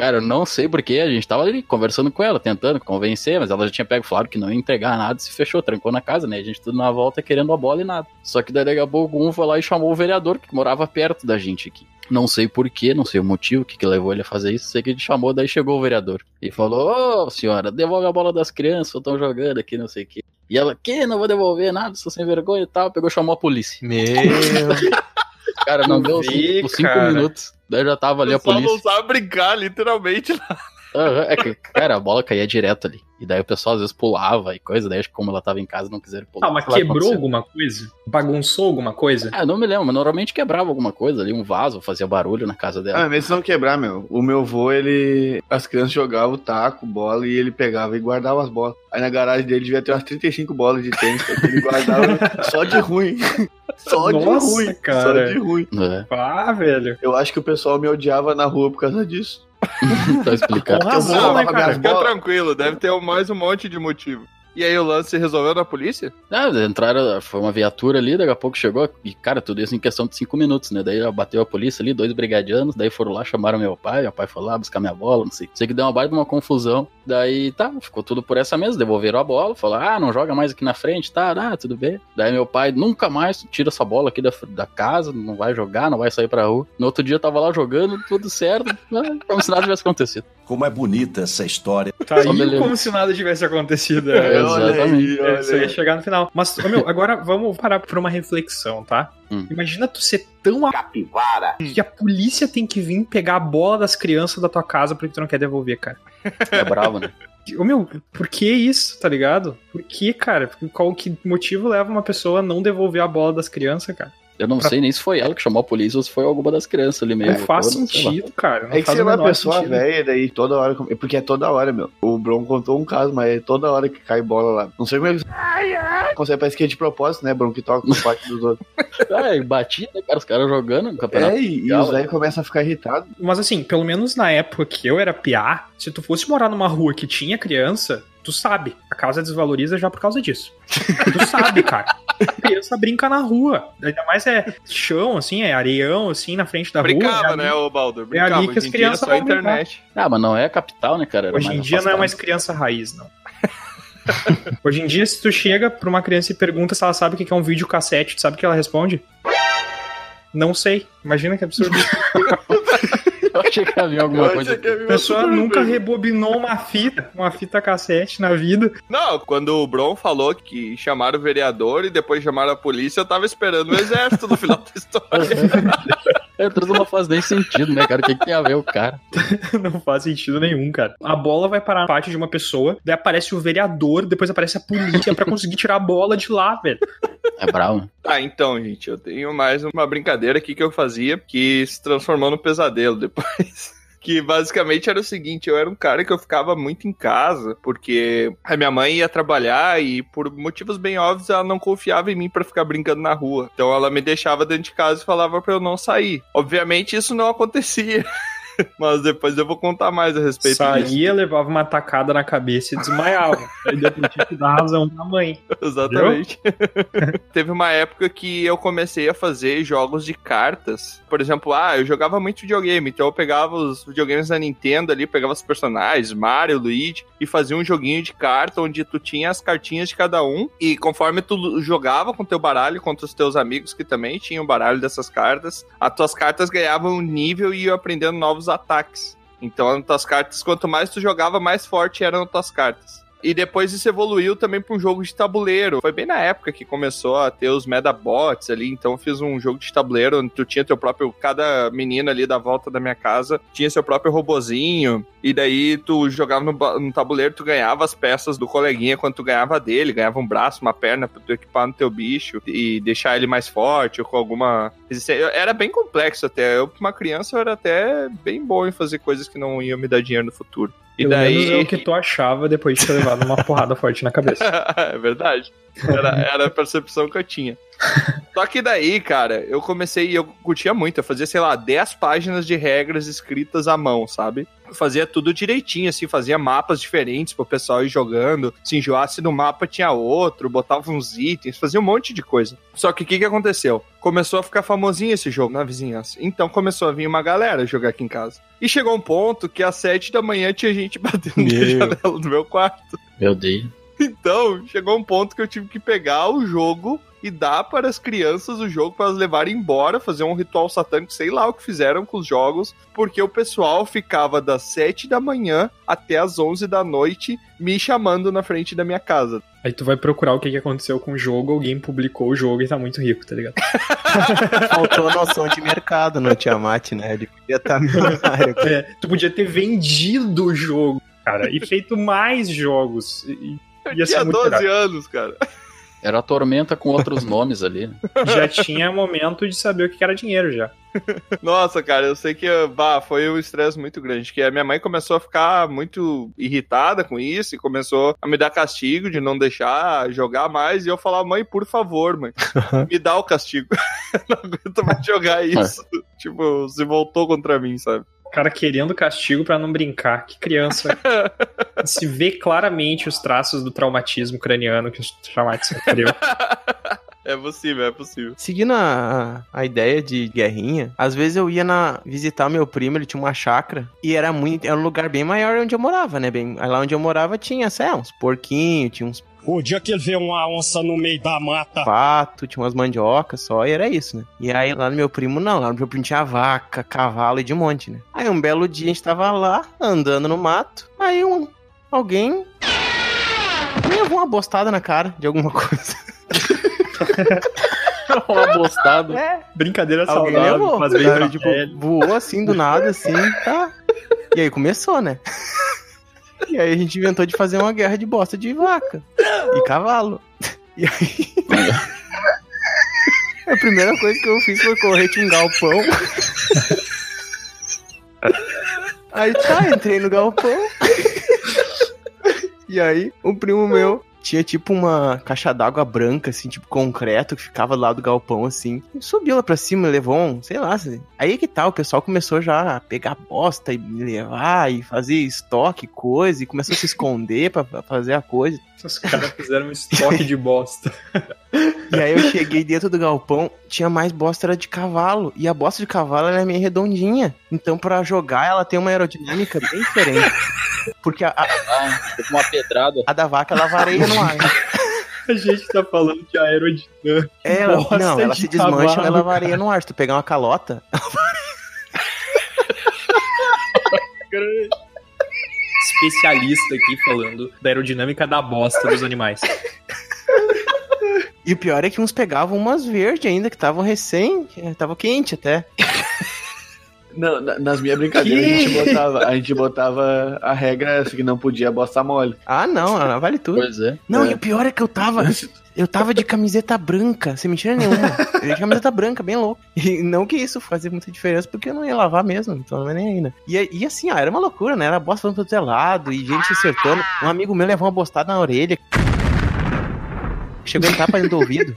Cara, eu não sei porquê, a gente tava ali conversando com ela, tentando convencer, mas ela já tinha pego, falaram que não ia entregar nada, se fechou, trancou na casa, né? A gente tudo na volta querendo a bola e nada. Só que daí daqui a pouco um foi lá e chamou o vereador que morava perto da gente aqui. Não sei porquê, não sei o motivo, o que, que levou ele a fazer isso, sei que ele chamou, daí chegou o vereador. E falou, ô senhora, devolve a bola das crianças, estão jogando aqui, não sei o quê. E ela, que? Não vou devolver nada, sou sem vergonha e tal. Pegou e chamou a polícia. Meu. Cara, não deu Vê, cinco, cinco cara. minutos. Daí já tava ali a O pessoal polícia. não sabe brincar, literalmente. Aham, é que, cara, a bola caía direto ali. E daí o pessoal às vezes pulava e coisa. Daí acho que como ela tava em casa, não quiseram pular. Ah, mas que quebrou alguma coisa? Bagunçou alguma coisa? Ah, não me lembro, mas normalmente quebrava alguma coisa ali, um vaso, fazia barulho na casa Ah, dela. mesmo se não quebrar, meu. O meu vô, ele. As crianças jogavam taco, bola e ele pegava e guardava as bolas. Aí na garagem dele devia ter umas 35 bolas de tênis, porque ele guardava só de ruim. Só de Nossa, ruim. cara. Só de ruim. É, Ah, velho. Eu acho que o pessoal me odiava na rua por causa disso. tá explicado. Com razão, Não, né, mas cara? Fica tranquilo, deve ter mais um monte de motivo. E aí o lance se resolveu na polícia? Ah, entraram, foi uma viatura ali, daqui a pouco chegou, e cara, tudo isso em questão de cinco minutos, né? Daí ela bateu a polícia ali, dois brigadianos, daí foram lá, chamaram meu pai, meu pai foi lá buscar minha bola, não sei. Sei que deu uma baita de uma confusão. Daí tá, ficou tudo por essa mesa, devolveram a bola, falaram, ah, não joga mais aqui na frente, tá, ah, tudo bem. Daí meu pai, nunca mais tira essa bola aqui da, da casa, não vai jogar, não vai sair pra rua. No outro dia eu tava lá jogando, tudo certo, ah, como se nada tivesse acontecido. Como é bonita essa história. Tá aí como se nada tivesse acontecido. É, exatamente. olha é, isso aí ia chegar no final. Mas, ô, meu, agora vamos parar pra uma reflexão, tá? Hum. Imagina tu ser tão a... que a polícia tem que vir pegar a bola das crianças da tua casa porque tu não quer devolver, cara. É bravo, né? Ô, meu, por que isso, tá ligado? Por que, cara? Qual que motivo leva uma pessoa a não devolver a bola das crianças, cara? Eu não sei nem se foi ela que chamou a polícia ou se foi alguma das crianças ali mesmo. Não faz lá. sentido, cara. Não É que você vai pessoa velha, daí toda hora. Porque é toda hora, meu. O Bron contou um caso, mas é toda hora que cai bola lá. Não sei como é que. Consegue, parece que é de propósito, né, Bron? Que toca com o parte dos outros. Ah, e bati, né, cara? Os caras jogando no campeonato. É, e, e os velhos começam a ficar irritados. Mas assim, pelo menos na época que eu era piá, se tu fosse morar numa rua que tinha criança, tu sabe. A casa desvaloriza já por causa disso. Tu sabe, cara. A criança brinca na rua. Ainda mais é chão, assim, é areião, assim, na frente da Brincava, rua. né, ô Baldur? é ali Brincava. que as é crianças só internet. Ah, mas não é a capital, né, cara? Era Hoje em dia não é mais criança raiz, não. Hoje em dia, se tu chega pra uma criança e pergunta se ela sabe o que é um videocassete, tu sabe o que ela responde? Não sei. Imagina que absurdo. Eu achei que havia alguma Eu coisa. A uma pessoa nunca rebobinou uma fita, uma fita cassete na vida. Não, quando o Bron falou que chamaram o vereador e depois chamaram a polícia, eu tava esperando o exército no final da história. É, tudo não faz nem sentido, né, cara? O que, que tem a ver o cara? Não faz sentido nenhum, cara. A bola vai parar na parte de uma pessoa, daí aparece o vereador, depois aparece a polícia pra conseguir tirar a bola de lá, velho. É bravo. né? Ah, então, gente, eu tenho mais uma brincadeira aqui que eu fazia que se transformou no pesadelo depois. Que basicamente era o seguinte, eu era um cara que eu ficava muito em casa, porque a minha mãe ia trabalhar e por motivos bem óbvios ela não confiava em mim pra ficar brincando na rua. Então ela me deixava dentro de casa e falava pra eu não sair. Obviamente isso não acontecia. Mas depois eu vou contar mais a respeito disso. Saía, levava uma tacada na cabeça e desmaiava. Aí depois tinha que dar razão pra mãe. Exatamente. Teve uma época que eu comecei a fazer jogos de cartas. Por exemplo, ah, eu jogava muito videogame, então eu pegava os videogames da Nintendo ali, pegava os personagens, Mario, Luigi, e fazia um joguinho de carta onde tu tinha as cartinhas de cada um. E conforme tu jogava com teu baralho contra os teus amigos que também tinham baralho dessas cartas, as tuas cartas ganhavam nível e iam aprendendo novos ataques. Então, as tuas cartas, quanto mais tu jogava, mais forte eram as tuas cartas. E depois isso evoluiu também para um jogo de tabuleiro. Foi bem na época que começou a ter os Medabots ali, então eu fiz um jogo de tabuleiro onde tu tinha teu próprio. Cada menina ali da volta da minha casa tinha seu próprio robozinho. E daí tu jogava no, no tabuleiro, tu ganhava as peças do coleguinha quando tu ganhava dele, ganhava um braço, uma perna pra tu equipar no teu bicho e deixar ele mais forte ou com alguma Eu- Era bem complexo até. Eu, uma criança, eu era até bem bom em fazer coisas que não iam me dar dinheiro no futuro. E Pelo daí. menos é o que tu achava depois de ter levado uma porrada forte na cabeça. é verdade. Era, era a percepção que eu tinha. Só que daí, cara, eu comecei e eu curtia muito. Eu fazia, sei lá, 10 páginas de regras escritas à mão, sabe? Eu fazia tudo direitinho, assim, fazia mapas diferentes pro pessoal ir jogando. Se enjoasse no mapa, tinha outro, botava uns itens, fazia um monte de coisa. Só que o que, que aconteceu? Começou a ficar famosinho esse jogo na vizinhança. Então começou a vir uma galera jogar aqui em casa. E chegou um ponto que às 7 da manhã tinha gente batendo na Meu. janela do meu quarto. Meu Deus. Então, chegou um ponto que eu tive que pegar o jogo e dar para as crianças o jogo para elas levarem embora, fazer um ritual satânico, sei lá o que fizeram com os jogos, porque o pessoal ficava das 7 da manhã até as 11 da noite me chamando na frente da minha casa. Aí tu vai procurar o que, que aconteceu com o jogo, alguém publicou o jogo e tá muito rico, tá ligado? Faltou a noção de mercado no Tiamat, né? Ele podia estar milionário. É, tu podia ter vendido o jogo, cara, e feito mais jogos. E, Eu tinha muito 12 irado. anos, cara. Era a tormenta com outros nomes ali. né? Já tinha momento de saber o que era dinheiro já. Nossa, cara, eu sei que bah, foi um estresse muito grande. Que a minha mãe começou a ficar muito irritada com isso e começou a me dar castigo de não deixar jogar mais. E eu falar, mãe, por favor, mãe, me dá o castigo. não aguento mais jogar isso. tipo, se voltou contra mim, sabe? Cara querendo castigo pra não brincar. Que criança. Se vê claramente os traços do traumatismo craniano que o Tiamat sofreu. É possível, é possível. Seguindo a, a ideia de guerrinha, às vezes eu ia na visitar meu primo, ele tinha uma chácara, e era muito. Era um lugar bem maior onde eu morava, né? Bem, lá onde eu morava tinha, sei lá, uns porquinhos, tinha uns O dia que ele vê uma onça no meio da mata. pato, tinha umas mandiocas só, e era isso, né? E aí lá no meu primo, não, lá no meu primo tinha vaca, cavalo e de monte, né? Aí um belo dia a gente tava lá, andando no mato, aí um. alguém. me levou uma bostada na cara de alguma coisa. Uma bostada. É. Brincadeira Alguém saudável, levou, mas bem pra Tipo, voou assim do nada, assim, tá? E aí começou, né? E aí a gente inventou de fazer uma guerra de bosta de vaca e cavalo. E aí. A primeira coisa que eu fiz foi correr de um galpão. Aí tá, entrei no galpão. E aí, um primo meu tinha tipo uma caixa d'água branca, assim, tipo concreto, que ficava lado do galpão, assim. E subiu lá pra cima levou um, sei lá. assim. Aí que tal, o pessoal começou já a pegar bosta e levar e fazer estoque, coisa, e começou a se esconder pra fazer a coisa. Os caras fizeram um estoque de bosta. E aí eu cheguei dentro do galpão, tinha mais bosta era de cavalo. E a bosta de cavalo ela é meio redondinha. Então pra jogar ela tem uma aerodinâmica bem diferente. Porque a, a, Ah, uma pedrada. a da vaca ela vareia no ar. A gente tá falando de aerodinâmica. É, Ela, Bosta não, ela de se desmancha, cavalo, ela vareia no ar. Se tu pegar uma calota, Especialista aqui falando da aerodinâmica da bosta dos animais. E o pior é que uns pegavam umas verdes ainda, que estavam recém, tava quente até. Não, na- nas minhas brincadeiras a gente, botava, a gente botava a regra assim, que não podia bosta mole. Ah, não, ela vale tudo. Pois é. Não, É. e o pior é que eu tava. Eu tava de camiseta branca, sem mentira nenhuma. Eu de camiseta branca, bem louco. E não que isso fazia muita diferença, porque eu não ia lavar mesmo, então não é nem aí, né? E, e assim, ó, era uma loucura, né? Era bosta falando pro lado, e gente acertando. Um amigo meu levou uma bostada na orelha. Chegou a entrar pra dentro do ouvido.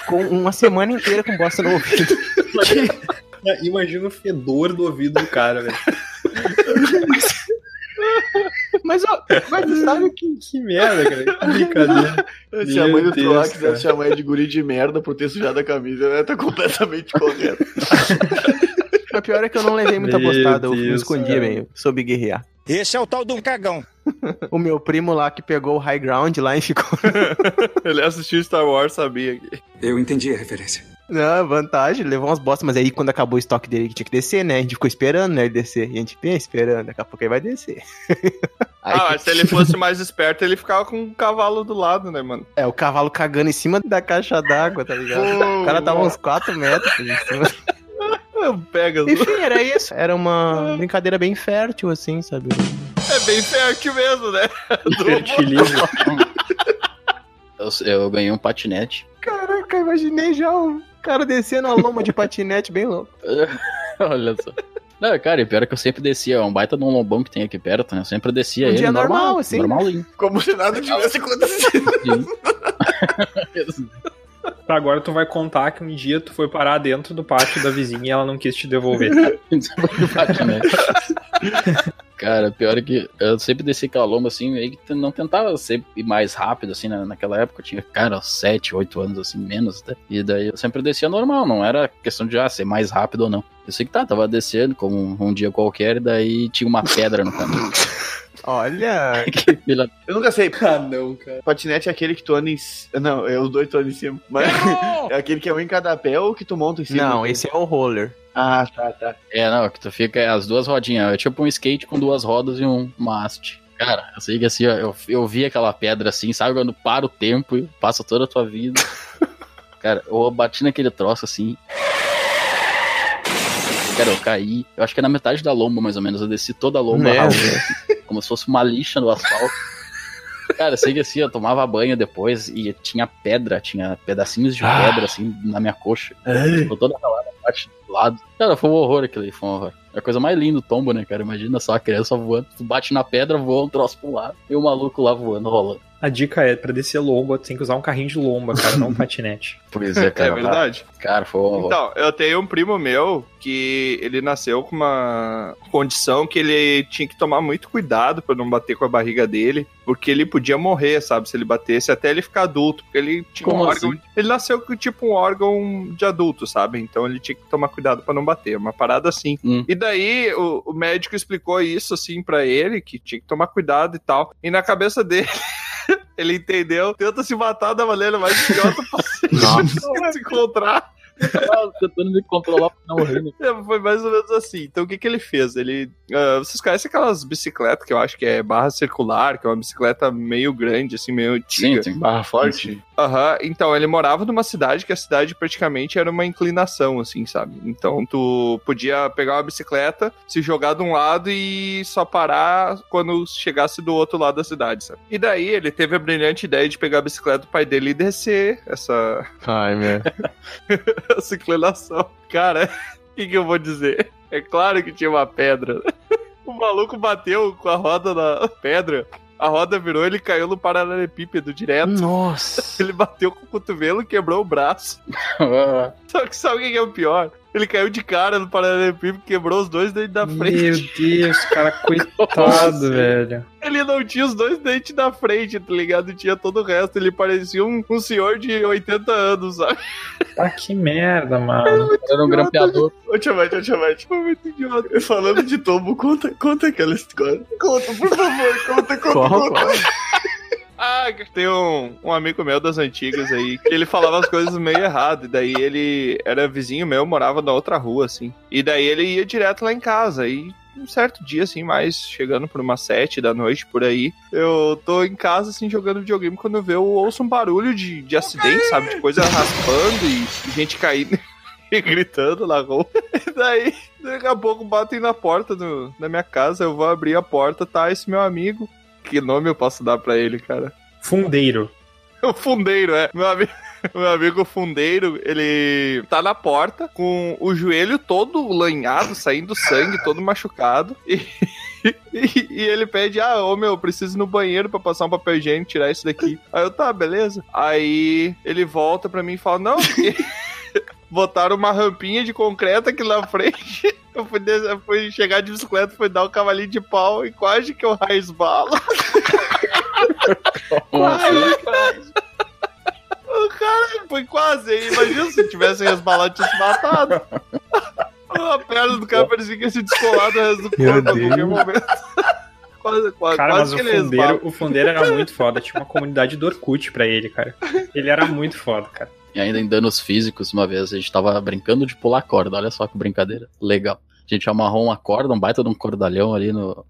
Ficou uma semana inteira com bosta no ouvido. Imagina o fedor do ouvido do cara, velho. Mas, ó, mas tu sabe que. Que merda, cara. Que brincadeira. Se a mãe do Troá quisesse chamar ele de guri de merda por ter sujado a camisa, ela tá completamente correto. O pior é que eu não levei muita Meu bostada, eu me bem, eu soube guerrear. Esse é o tal de um cagão. O meu primo lá que pegou o high ground lá e ficou. Ele assistiu Star Wars, sabia que. Eu entendi a referência. Não, vantagem, levou umas bostas, mas aí quando acabou o estoque dele que tinha que descer, né? A gente ficou esperando, né? Ele descer. E a gente bem esperando, daqui a pouco ele vai descer. Aí, Ah, mas se ele fosse mais esperto, ele ficava com um cavalo do lado, né, mano? É, o cavalo cagando em cima da caixa d'água, tá ligado? O cara tava uns 4 metros em cima. Pega. Enfim, era isso. Era uma brincadeira bem fértil, assim, sabe? É bem fértil mesmo, né? Fertilismo. Eu, eu ganhei um patinete. Caraca, imaginei já o cara descendo a loma de patinete bem louco. Olha só. Não, cara, e pior é que eu sempre descia, é um baita de um lombão que tem aqui perto, né? Eu sempre descia Um ele dia normal, normal, assim, normalinho. Como se nada tivesse acontecido. Pra agora tu vai contar que um dia tu foi parar dentro do pátio da vizinha e ela não quis te devolver. Cara, pior é que eu sempre desci lomba assim, que não tentava ser mais rápido, assim, na- naquela época. Eu tinha, cara, 7, 8 anos, assim, menos até. E daí eu sempre descia normal, não era questão de ah, ser mais rápido ou não. Eu sei que tá, tava descendo como um, um dia qualquer, e daí tinha uma pedra no caminho. Olha. que filha. Eu nunca sei. Ah, não, cara. Patinete é aquele que tu anda em. c- Não, é os dois tu anda em cima. Mas é aquele que é um em cada pé ou que tu monta em cima. Não, esse é o roller. Ah, tá, tá. É, não, que tu fica é as duas rodinhas. É tipo um skate com duas rodas e um, uma haste. Cara, eu sei que assim, ó, eu, eu vi aquela pedra assim, sabe? Quando para o tempo e passa toda a tua vida. Cara, eu bati naquele troço assim. Cara, eu caí. Eu acho que é na metade da lomba, mais ou menos. Eu desci toda a lomba, ralando, assim, como se fosse uma lixa no asfalto. Cara, eu sei que assim, eu tomava banho depois e tinha pedra, tinha pedacinhos de Ah. pedra, assim, na minha coxa. Ficou toda aquela parte do lado. Cara, foi um horror aquilo aí, foi um horror. É a coisa mais linda do tombo, né, cara? Imagina só a criança voando, tu bate na pedra, voa um troço pro lado, e o maluco lá voando, rolando. A dica é, pra descer lomba, tu tem que usar um carrinho de lomba, cara, não um patinete. Pois é, cara. É verdade. Cara, foi. Então, eu tenho um primo meu que ele nasceu com uma condição que ele tinha que tomar muito cuidado pra não bater com a barriga dele, porque ele podia morrer, sabe, se ele batesse até ele ficar adulto, porque ele tinha Como um órgão, assim? ele nasceu com tipo um órgão de adulto, sabe? Então ele tinha que tomar cuidado pra não bater, uma parada assim. Hum. E daí o, o médico explicou isso assim pra ele, que tinha que tomar cuidado e tal. E na cabeça dele Ele entendeu, tenta se matar da maneira mais idiota possível. Se encontrar. Tava tentando me controlar pra não morrer, né? É, Foi mais ou menos assim. Então o que, que ele fez? Ele. ah, vocês conhecem aquelas bicicletas que eu acho que é barra circular, que é uma bicicleta meio grande, assim, meio antiga. Sim, sim. Barra forte? Aham, então ele morava numa cidade que a cidade praticamente era uma inclinação, assim, sabe? Então tu podia pegar uma bicicleta, se jogar de um lado e só parar quando chegasse do outro lado da cidade, sabe? E daí ele teve a brilhante ideia de pegar a bicicleta do pai dele e descer essa, Ai, meu. essa inclinação. Cara, o que, que eu vou dizer? É claro que tinha uma pedra. O maluco bateu com a roda na pedra. A roda virou, ele caiu no paralelepípedo direto. Nossa. Ele bateu com o cotovelo, quebrou o braço. Só que sabe o que que é o pior? Ele caiu de cara no paralelepípedo, quebrou os dois dentes da Meu frente. Deus, cara, coitado, velho. Ele não tinha os dois dentes da frente, tá ligado? Tinha todo o resto. Ele parecia um, um senhor de 80 anos, sabe? Ah, que merda, mano. Era um grampeador. Ô, Tiamat, ô, Tiamat. Foi muito idiota. Falando de tombo, conta, conta aquela história. Conta, por favor, conta, conta, Qual, conta. Ah, tem um, um amigo meu das antigas aí, que ele falava as coisas meio errado, e daí ele era vizinho meu, morava na outra rua, assim. E daí ele ia direto lá em casa, e um certo dia, assim, mais chegando por umas sete da noite, por aí, eu tô em casa, assim, jogando videogame, quando eu vejo, eu ouço um barulho de, de acidente, sabe, de coisa raspando e gente caindo e gritando na rua. E daí, daqui a pouco batem na porta do, da minha casa, eu vou abrir a porta, tá esse meu amigo, que nome eu posso dar pra ele, cara? Fundeiro. O fundeiro, é. Meu amigo. Meu amigo fundeiro, ele tá na porta com o joelho todo lanhado, saindo sangue, todo machucado. E, e, e ele pede: Ah, ô meu, eu preciso ir no banheiro pra passar um papel higiênico tirar isso daqui. Aí eu, tá, beleza. Aí ele volta pra mim e fala: Não, porque botaram uma rampinha de concreto aqui na frente. Eu fui, des- eu fui chegar de bicicleta, fui dar um cavalinho de pau e quase que eu raio-bala. O cara foi quase aí. Imagina se tivesse resbalado e tivesse matado. A perna do cara parecia que ia se descolar do resto do corpo a qualquer momento. Quase, quase, Cara, quase mas que o ele fundeiro, o fundeiro era muito foda. Tinha uma comunidade do Orkut pra ele, cara. Ele era muito foda, cara. E ainda em danos físicos, uma vez a gente tava brincando de pular corda. Olha só que brincadeira. Legal. A gente amarrou uma corda, um baita de um cordalhão ali no,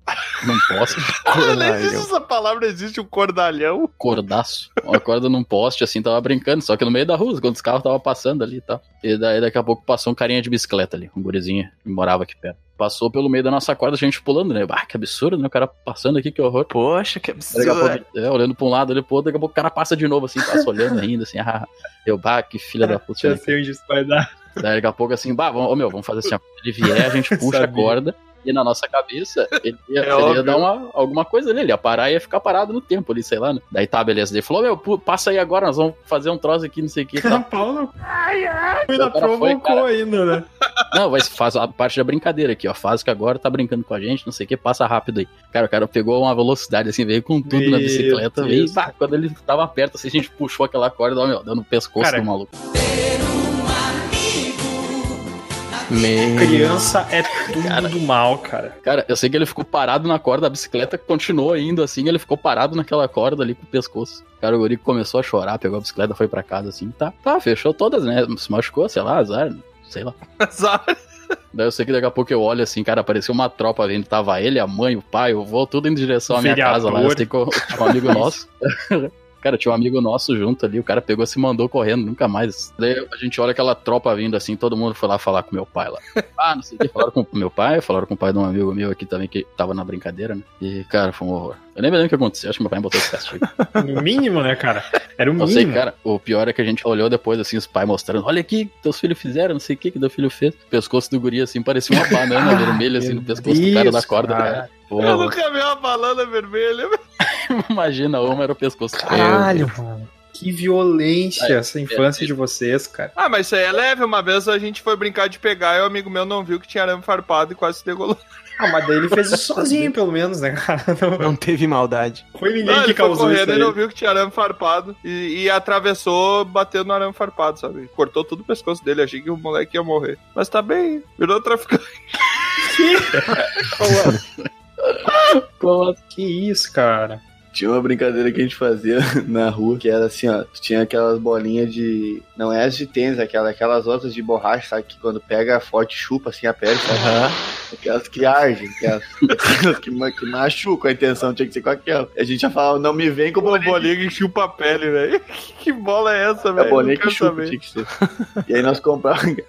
num poste. Eu nem sei se essa palavra existe, um cordalhão. cordaço. Uma corda num poste, assim, tava brincando, só que no meio da rua, quando os carros tava passando ali e tal. E daí daqui a pouco passou um carinha de bicicleta ali, um gurizinho, que morava aqui perto. Passou pelo meio da nossa corda, a gente pulando, né? Ah, que absurdo, né? O cara passando aqui, que horror. Poxa, que absurdo. pouco, é, olhando pra um lado, olhando pro outro, daqui a pouco o cara passa de novo, assim, passa olhando ainda, assim, ah, eu, bah, que filha da puta. Já sei onde isso vai dar. Daí daqui a pouco assim, bah, vamos, ô, meu, vamos fazer assim, ó. Ele vier, a gente puxa a corda e na nossa cabeça ele ia, É ele ia dar uma, alguma coisa ali, ele ia parar e ia ficar parado no tempo ali, sei lá, né? Daí tá, beleza. Ele falou, meu, passa aí agora, nós vamos fazer um troço aqui, não sei o que. Tá. Paulo ainda O cara foi, provocou cara. ainda, né? Não, mas faz a parte da brincadeira aqui, ó. Faz que agora tá brincando com a gente, não sei o que, passa rápido aí. Cara, o cara pegou uma velocidade assim, veio com tudo na Meu bicicleta, Deus. veio, bah, quando ele tava perto, assim, a gente puxou aquela corda, ó, meu, dando no pescoço Cara, do maluco. Me... Criança é tudo do mal, cara. Cara, eu sei que ele ficou parado na corda, a bicicleta continuou indo assim, ele ficou parado naquela corda ali com o pescoço. Cara, o guri começou a chorar, pegou a bicicleta, foi pra casa assim, tá, tá, fechou todas, né? Se machucou, sei lá, azar, sei lá. Azar. Daí eu sei que daqui a pouco eu olho assim, cara, apareceu uma tropa vindo, tava ele, a mãe, o pai, eu vou tudo em direção à minha casa lá. Eu sei que um amigo nosso. Cara, tinha um amigo nosso junto ali, o cara pegou se mandou correndo, nunca mais. Daí a gente olha aquela tropa vindo assim, todo mundo foi lá falar com meu pai lá. Ah, não sei o que, falaram com meu pai, falaram com o pai de um amigo meu aqui também que tava na brincadeira, né? E, cara, foi um horror. Eu nem me lembro o que aconteceu, acho que meu pai me botou esse castigo. No mínimo, né, cara? Era o mínimo. sei, cara, o pior é que a gente olhou depois, assim, os pais mostrando, olha aqui, teus filhos fizeram, não sei o que que teu filho fez. O pescoço do guri, assim, parecia uma banana vermelha, assim, no pescoço do cara da Deus, corda, cara. cara. Pô, Eu nunca vi uma banana vermelha. imagina, uma era o pescoço Caralho, mano. Que violência essa infância de vocês, cara. Ah, mas isso aí é leve. Uma vez a gente foi brincar de pegar e o amigo meu não viu que tinha arame farpado e quase se degolou. Ah, mas daí ele fez isso sozinho, pelo menos, né, cara? Não Não teve maldade. foi ninguém Não, que ele causou isso correndo aí. e não viu que tinha arame farpado e, e atravessou batendo no arame farpado, sabe? Cortou todo o pescoço dele. Achei que o moleque ia morrer. Mas tá bem, virou traficante. Pô, Que isso, cara? Tinha uma brincadeira que a gente fazia na rua, que era assim, ó, tu tinha aquelas bolinhas de. Não é as de tênis, aquelas, aquelas outras de borracha, sabe? Que quando pega forte chupa assim a pele, sabe? Aquelas que argem, aquelas, aquelas que, que machucam, a intenção tinha que ser com aquela. A gente já falava, não me vem com Uma bolinha. bolinha que chupa a pele, velho. Que bola é essa, A velho? bolinha Não que quero chupa saber. tinha que ser. E aí nós comprávamos.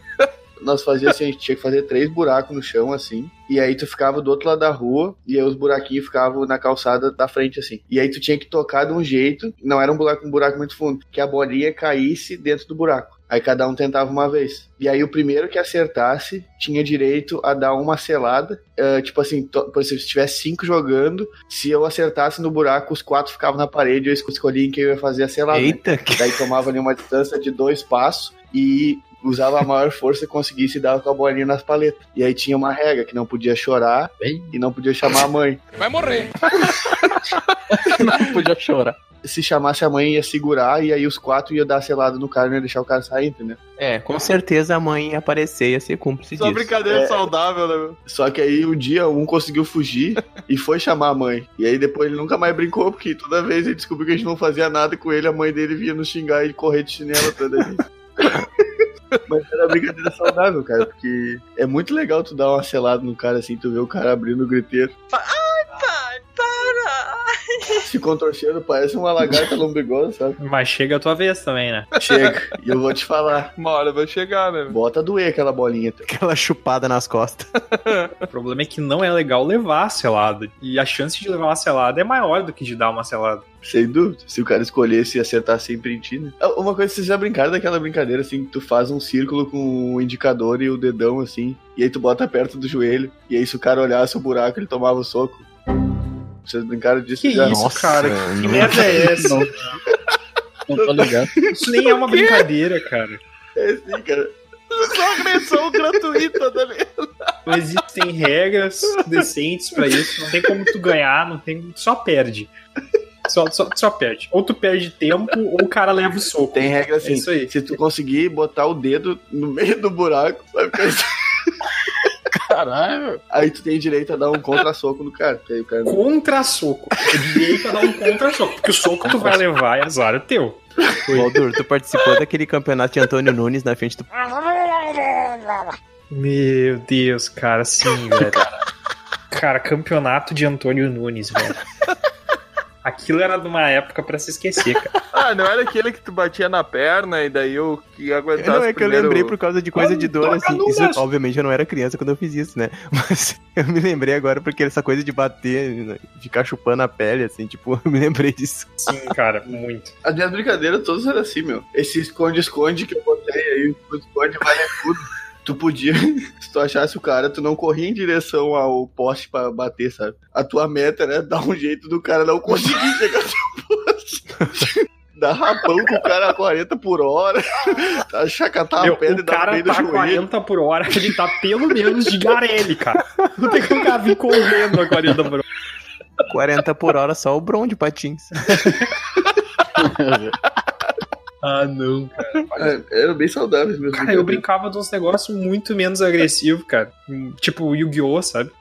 Nós fazíamos assim, a gente tinha que fazer três buracos no chão, assim. E aí tu ficava do outro lado da rua, e aí os buraquinhos ficavam na calçada da frente, assim. E aí tu tinha que tocar de um jeito, não era um buraco, um buraco muito fundo, que a bolinha caísse dentro do buraco. Aí cada um tentava uma vez. E aí o primeiro que acertasse tinha direito a dar uma selada. eh, tipo assim, por exemplo, se tivesse cinco jogando, se eu acertasse no buraco, os quatro ficavam na parede, eu escolhi em quem eu ia fazer a selada. né? Eita, que... Daí tomava ali uma distância de dois passos e usava a maior força conseguisse dava com a bolinha nas paletas. E aí tinha uma regra que não podia chorar bem, e não podia chamar a mãe. Vai morrer. não podia chorar. Se chamasse a mãe ia segurar e aí os quatro iam dar a selada no cara e não ia deixar o cara sair, entendeu? É, com certeza a mãe ia aparecer e ia ser cúmplice Só disso. brincadeira É. saudável, né, meu? Só que aí um dia um conseguiu fugir e foi chamar a mãe. E aí depois ele nunca mais brincou, porque toda vez ele descobriu que a gente não fazia nada com ele, a mãe dele vinha nos xingar e correr de chinelo toda vez. Mas era brincadeira saudável, cara, porque é muito legal tu dar uma selada no cara assim, tu vê o cara abrindo o griteiro. Para! Se contorcendo, parece uma lagarta lombrigosa, sabe? Mas chega a tua vez também, né? Chega. E eu vou te falar, Uma hora vai chegar, né? bota a doer aquela bolinha. Aquela chupada nas costas. O problema é que não é legal levar a selada. E a chance de levar uma selada é maior do que de dar uma selada. Sem dúvida. Se o cara escolhesse e acertar sempre em ti, né? Ah, Uma coisa, vocês já brincaram daquela brincadeira assim, que tu faz um círculo com o indicador e o dedão assim, e aí tu bota perto do joelho, e aí se o cara olhasse o buraco, ele tomava o soco. Vocês brincaram disso Que já? isso, Nossa, cara? Que merda é essa? Não, não tô ligado. Isso nem é uma brincadeira, cara. É assim, cara. Só agressão gratuita, tá ligado? Não existem regras decentes pra isso. Não tem como tu ganhar, não tem. Tu só perde. Só, só, só perde. Ou tu perde tempo, ou o cara leva o soco. Tem regra assim, É isso aí. se tu conseguir botar o dedo no meio do buraco, sabe? Caralho. Aí tu tem direito a dar um contra-soco no cara. aí o cara Contra-soco. É direito a dar um contra-soco. Porque o soco tu vai levar é azar é teu. Valdur, tu participou daquele campeonato de Antônio Nunes na frente do. Meu Deus, cara, sim, velho. Cara, campeonato de Antônio Nunes, velho. Aquilo era de uma época pra se esquecer, cara. Ah, não era aquele que tu batia na perna e daí eu que aguentasse Não, é que eu primeiro- lembrei por causa de coisa de dor, assim. Isso, obviamente, eu não era criança quando eu fiz isso, né? Mas eu me lembrei agora porque essa coisa de bater, né, ficar chupando a pele, assim, tipo, eu me lembrei disso. Sim, cara, muito. As minhas brincadeiras todas eram assim, meu. Esse esconde-esconde que eu botei aí, o esconde vale tudo. Tu podia, se tu achasse o cara, tu não corria em direção ao poste pra bater, sabe? A tua meta era dar um jeito do cara não conseguir chegar no poste. Dar rapão com o cara a 40 por hora, chacatar Meu, a pedra e dar cara meio do tá a joelho. 40 por hora, ele tá pelo menos de Garelli, cara. Não tem como o cara vir correndo a 40 por hora. 40 por hora só o Bron de patins. Ah, não, cara. É, eram bem saudáveis mesmo. Cara, eu brincava de uns negócios muito menos agressivos, cara. Tipo Yu-Gi-Oh, sabe?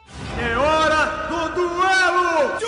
É hora do duelo!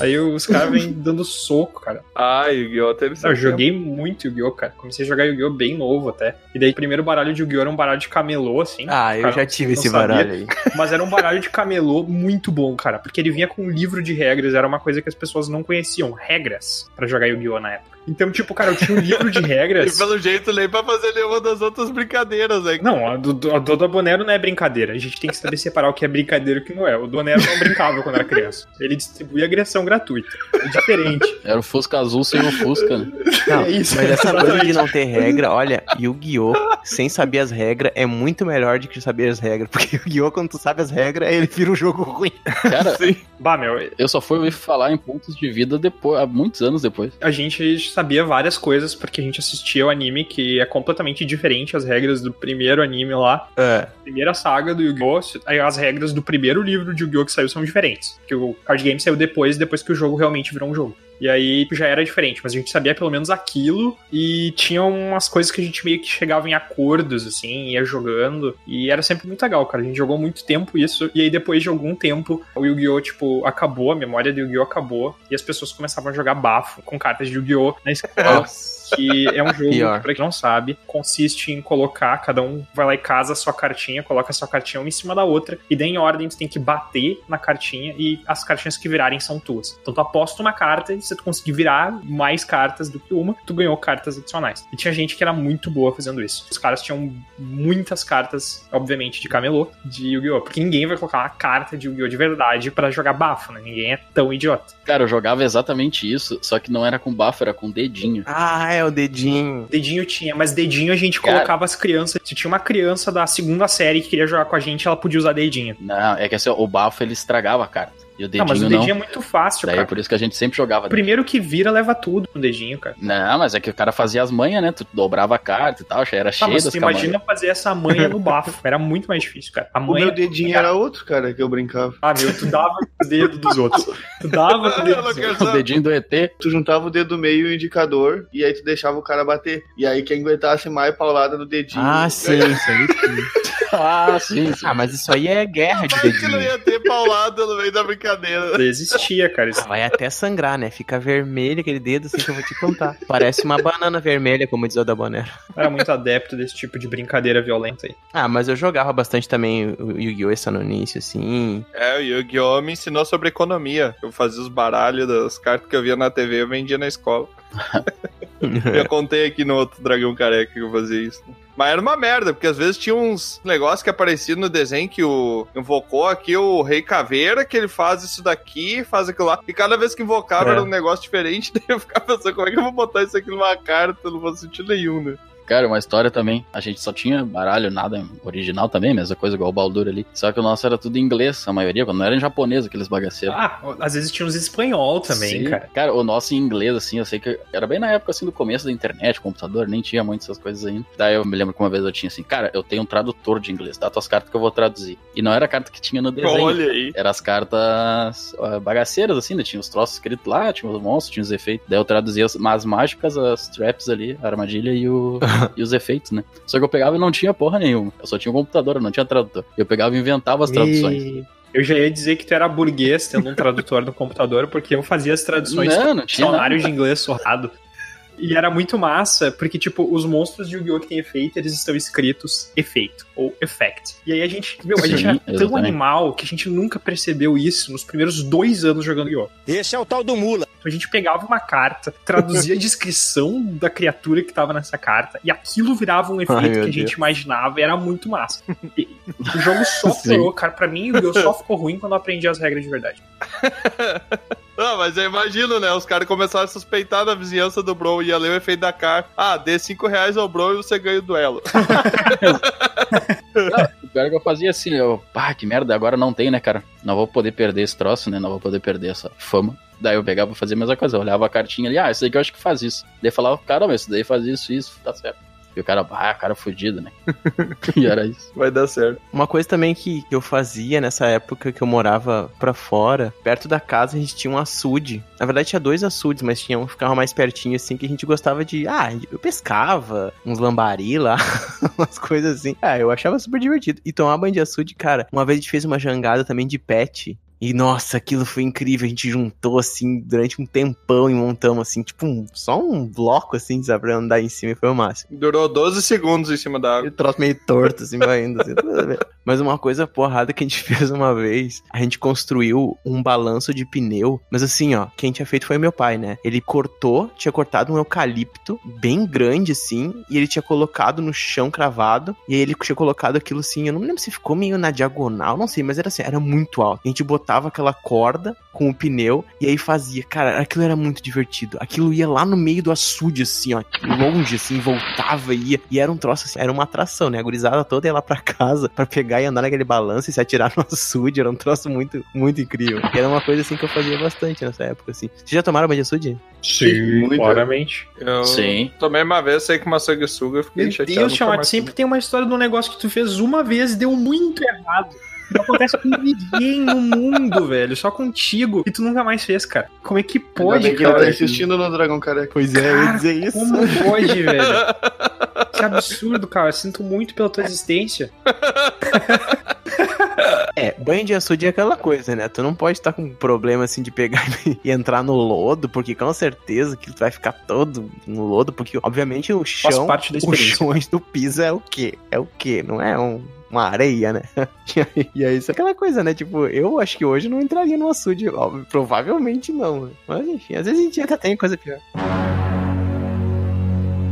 Aí os caras vêm dando soco, cara. Ah, Yu-Gi-Oh! teve Eu seu joguei muito Yu-Gi-Oh, cara. Comecei a jogar Yu-Gi-Oh bem novo até. E daí, o primeiro baralho de Yu-Gi-Oh era um baralho de camelô, assim. Ah, eu Cara, já tive esse sabia. baralho aí. Mas era um baralho de camelô muito bom, cara. Porque ele vinha com um livro de regras. Era uma coisa que as pessoas não conheciam. Regras pra jogar Yu-Gi-Oh na época. Então, tipo, cara, eu tinha um livro de E regras. pelo jeito nem pra fazer nenhuma das outras brincadeiras, né? Não, a do, a do Bonero não é brincadeira. A gente tem que saber separar o que é brincadeira e o que não é. O Bonero não brincava quando era criança. Ele distribuía agressão gratuita. É diferente. Era o Fusca azul sem o Fusca, né? Não, É isso, mas essa coisa de não ter regra, olha, Yu-Gi-Oh! sem saber as regras é muito melhor do que saber as regras. Porque Yu-Gi-Oh! quando tu sabe as regras, ele vira um jogo ruim. Cara, Bah, meu, eu só fui falar em pontos de vida depois, há muitos anos depois. a gente sabia várias coisas porque a gente assistia o anime que é completamente diferente as regras do primeiro anime lá. É. Primeira saga do Yu-Gi-Oh! As regras do primeiro livro de Yu-Gi-Oh! que saiu são diferentes. Porque o card game saiu depois, depois que o jogo realmente virou um jogo. E aí já era diferente, mas a gente sabia pelo menos aquilo e tinha umas coisas que a gente meio que chegava em acordos, assim, ia jogando. E era sempre muito legal, cara. A gente jogou muito tempo isso. E aí depois de algum tempo, o Yu-Gi-Oh! tipo, acabou, a memória do Yu-Gi-Oh! acabou. E as pessoas começavam a jogar bafo com cartas de Yu-Gi-Oh! na escola. que é um jogo, Pior. pra quem não sabe, consiste em colocar, cada um vai lá e casa a sua cartinha, coloca a sua cartinha uma em cima da outra, e daí em ordem tu tem que bater na cartinha e as cartinhas que virarem são tuas. Então tu aposta uma carta e se tu conseguir virar mais cartas do que uma, tu ganhou cartas adicionais. E tinha gente que era muito boa fazendo isso. Os caras tinham muitas cartas, obviamente, de camelô, de Yu-Gi-Oh! Porque ninguém vai colocar uma carta de Yu-Gi-Oh! de verdade pra jogar bafo, né? Ninguém é tão idiota. Cara, eu jogava exatamente isso, só que não era com bafo, era com dedinho. Ah, é o dedinho. Dedinho tinha, mas dedinho a gente Cara. colocava as crianças. Se tinha uma criança da segunda série que queria jogar com a gente, ela podia usar dedinho. Não, é que assim, ó, o bafo ele estragava a carta. E o dedinho não, mas o não. dedinho é muito fácil, Daí é cara. por isso que a gente sempre jogava. O primeiro que vira leva tudo no dedinho, cara. Não, mas é que o cara fazia as manhas, né? Tu dobrava a carta e tal, já era Tá, cheio mas das imagina camadas. fazer essa manha no bafo. Era muito mais difícil, cara. A O manha. meu dedinho era outro, cara, que eu brincava. Ah, meu, tu dava o dedo dos outros. Tu dava o dedo dos outros. O dedinho do ET. Tu juntava o dedo meio e o indicador, e aí tu deixava o cara bater. E aí quem aguentasse mais paulada no dedinho. Ah, sim, isso aí sim. Ah, sim, sim. Ah, mas isso aí é guerra de Mas que não dedinho. ia ter paulada no meio da brincadeira. Existia, cara. Isso. Vai até sangrar, né? Fica vermelho aquele dedo assim que eu vou te contar. Parece uma banana vermelha, como diz o da Bonero. Era muito adepto desse tipo de brincadeira violenta aí. Ah, mas eu jogava bastante também o Yu-Gi-Oh! essa no início, assim. É, o Yu-Gi-Oh! me ensinou sobre economia. Eu fazia os baralhos das cartas que eu via na TV, eu vendia na escola. Eu contei aqui no outro Dragão Careca que eu fazia isso. Mas era uma merda, porque às vezes tinha uns negócios que apareciam no desenho que o invocou aqui o Rei Caveira, que ele faz isso daqui, faz aquilo lá. E cada vez que invocava É. era um negócio diferente, daí eu ficava pensando, como é que eu vou botar isso aqui numa carta? Eu não vou sentir nenhum, né? Cara, uma história também. A gente só tinha baralho, nada original também, mesma coisa igual o Baldur ali. Só que o nosso era tudo em inglês, a maioria, quando não era em japonês, aqueles bagaceiros. Ah, às vezes tinha uns espanhol também, Sim. cara. o nosso em inglês, assim, eu sei que era bem na época, assim, do começo da internet, computador, nem tinha muito essas coisas ainda. Daí eu me lembro que uma vez eu tinha assim, cara, eu tenho um tradutor de inglês, dá tuas cartas que eu vou traduzir. E não era a carta que tinha no desenho. Olha aí. Era as cartas bagaceiras, assim, né? Tinha os troços escritos lá, tinha os monstros, tinha os efeitos. Daí eu traduzia as, as mágicas, as traps ali, a armadilha e, o, e os efeitos, né? Só que eu pegava e não tinha porra nenhuma. Eu só tinha um computador, eu não tinha tradutor. Eu pegava e inventava as traduções. E Eu já ia dizer que tu era burguês tendo um tradutor no computador, porque eu fazia as traduções Não, não tinha dicionário de inglês sorrado. E era muito massa, porque, tipo, os monstros de Yu-Gi-Oh! que tem efeito, eles estão escritos efeito, ou effect. E aí a gente, meu, a gente era tão exatamente. animal que a gente nunca percebeu isso nos primeiros dois anos jogando Yu-Gi-Oh! Esse é o tal do mula. Então a gente pegava uma carta, traduzia a descrição da criatura que tava nessa carta, e aquilo virava um efeito Ai, que a gente Deus. imaginava e era muito massa. E o jogo só piorou, cara. Pra mim, o Yu-Gi-Oh! só ficou ruim quando eu aprendi as regras de verdade. Não, mas eu imagino, né? Os caras começaram a suspeitar da vizinhança do Bro, ia ler o efeito da carta. Ah, dê 5 reais ao Bro e você ganha o duelo. O pior é que eu fazia assim, eu, pá, que merda, agora não tem, né, cara? Não vou poder perder esse troço, né? Não vou poder perder essa fama. Daí eu pegava pra fazer a mesma coisa, eu olhava a cartinha ali, ah, esse daí que eu acho que faz isso. Daí eu falava, cara, mas esse daí faz isso, isso, tá certo. E o cara, ah, cara fudido, né? e era isso. Vai dar certo. Uma coisa também que eu fazia nessa época que eu morava pra fora, perto da casa a gente tinha um açude. Na verdade tinha dois açudes, mas tinha um que ficava mais pertinho assim, que a gente gostava de. Ah, eu pescava uns lambari lá, umas coisas assim. Ah, eu achava super divertido. E tomar banho de açude, cara, uma vez a gente fez uma jangada também de pet. E nossa, aquilo foi incrível. A gente juntou assim durante um tempão e montamos assim, tipo, um- só um bloco assim, sabe, pra andar em cima e foi o máximo. Durou 12 segundos em cima da água. E o troço meio torto, assim, vai indo. Assim, mas uma coisa porrada que a gente fez uma vez, a gente construiu um balanço de pneu. Mas assim, ó, quem tinha feito foi meu pai, né? Ele cortou, tinha cortado um eucalipto bem grande, assim, e ele tinha colocado no chão cravado. E aí ele tinha colocado aquilo assim, eu não me lembro se ficou meio na diagonal, não sei, mas era assim, era muito alto. A gente botava aquela corda com o pneu e aí fazia. Cara, aquilo era muito divertido. Aquilo ia lá no meio do açude, assim, ó, longe, assim, voltava e ia. E era um troço assim, era uma atração, né? A gurizada toda ia lá pra casa pra pegar e andar naquele balanço e se atirar no açude. Era um troço muito, muito incrível. E era uma coisa assim que eu fazia bastante nessa época, assim. Vocês já tomaram banho de açude? Sim, Muito. claramente. Eu Sim. tomei uma vez, saí com uma sanguessuga, eu fiquei Meu chateado. Deus, nunca Chamate, mais sempre tem uma história de um negócio que tu fez uma vez e deu muito errado. Não acontece com ninguém no mundo, velho. Só contigo. E tu nunca mais fez, cara. Como é que Ainda pode, que ele cara? tá insistindo no Dragão Careca. Pois é, eu ia dizer isso. Como pode, velho? Que absurdo, cara. Eu sinto muito pela tua existência. É, banho de açude é aquela coisa, né? Tu não pode estar com problema assim de pegar e entrar no lodo, porque com certeza que tu vai ficar todo no lodo, porque obviamente o Faz chão, parte da o chão antes do piso é o quê? É o quê? Não é um, uma areia, né? E aí, e aí isso é aquela coisa, né? Tipo, eu acho que hoje não entraria no açude, óbvio, provavelmente não. né? Mas enfim, às vezes a gente ainda tem coisa pior.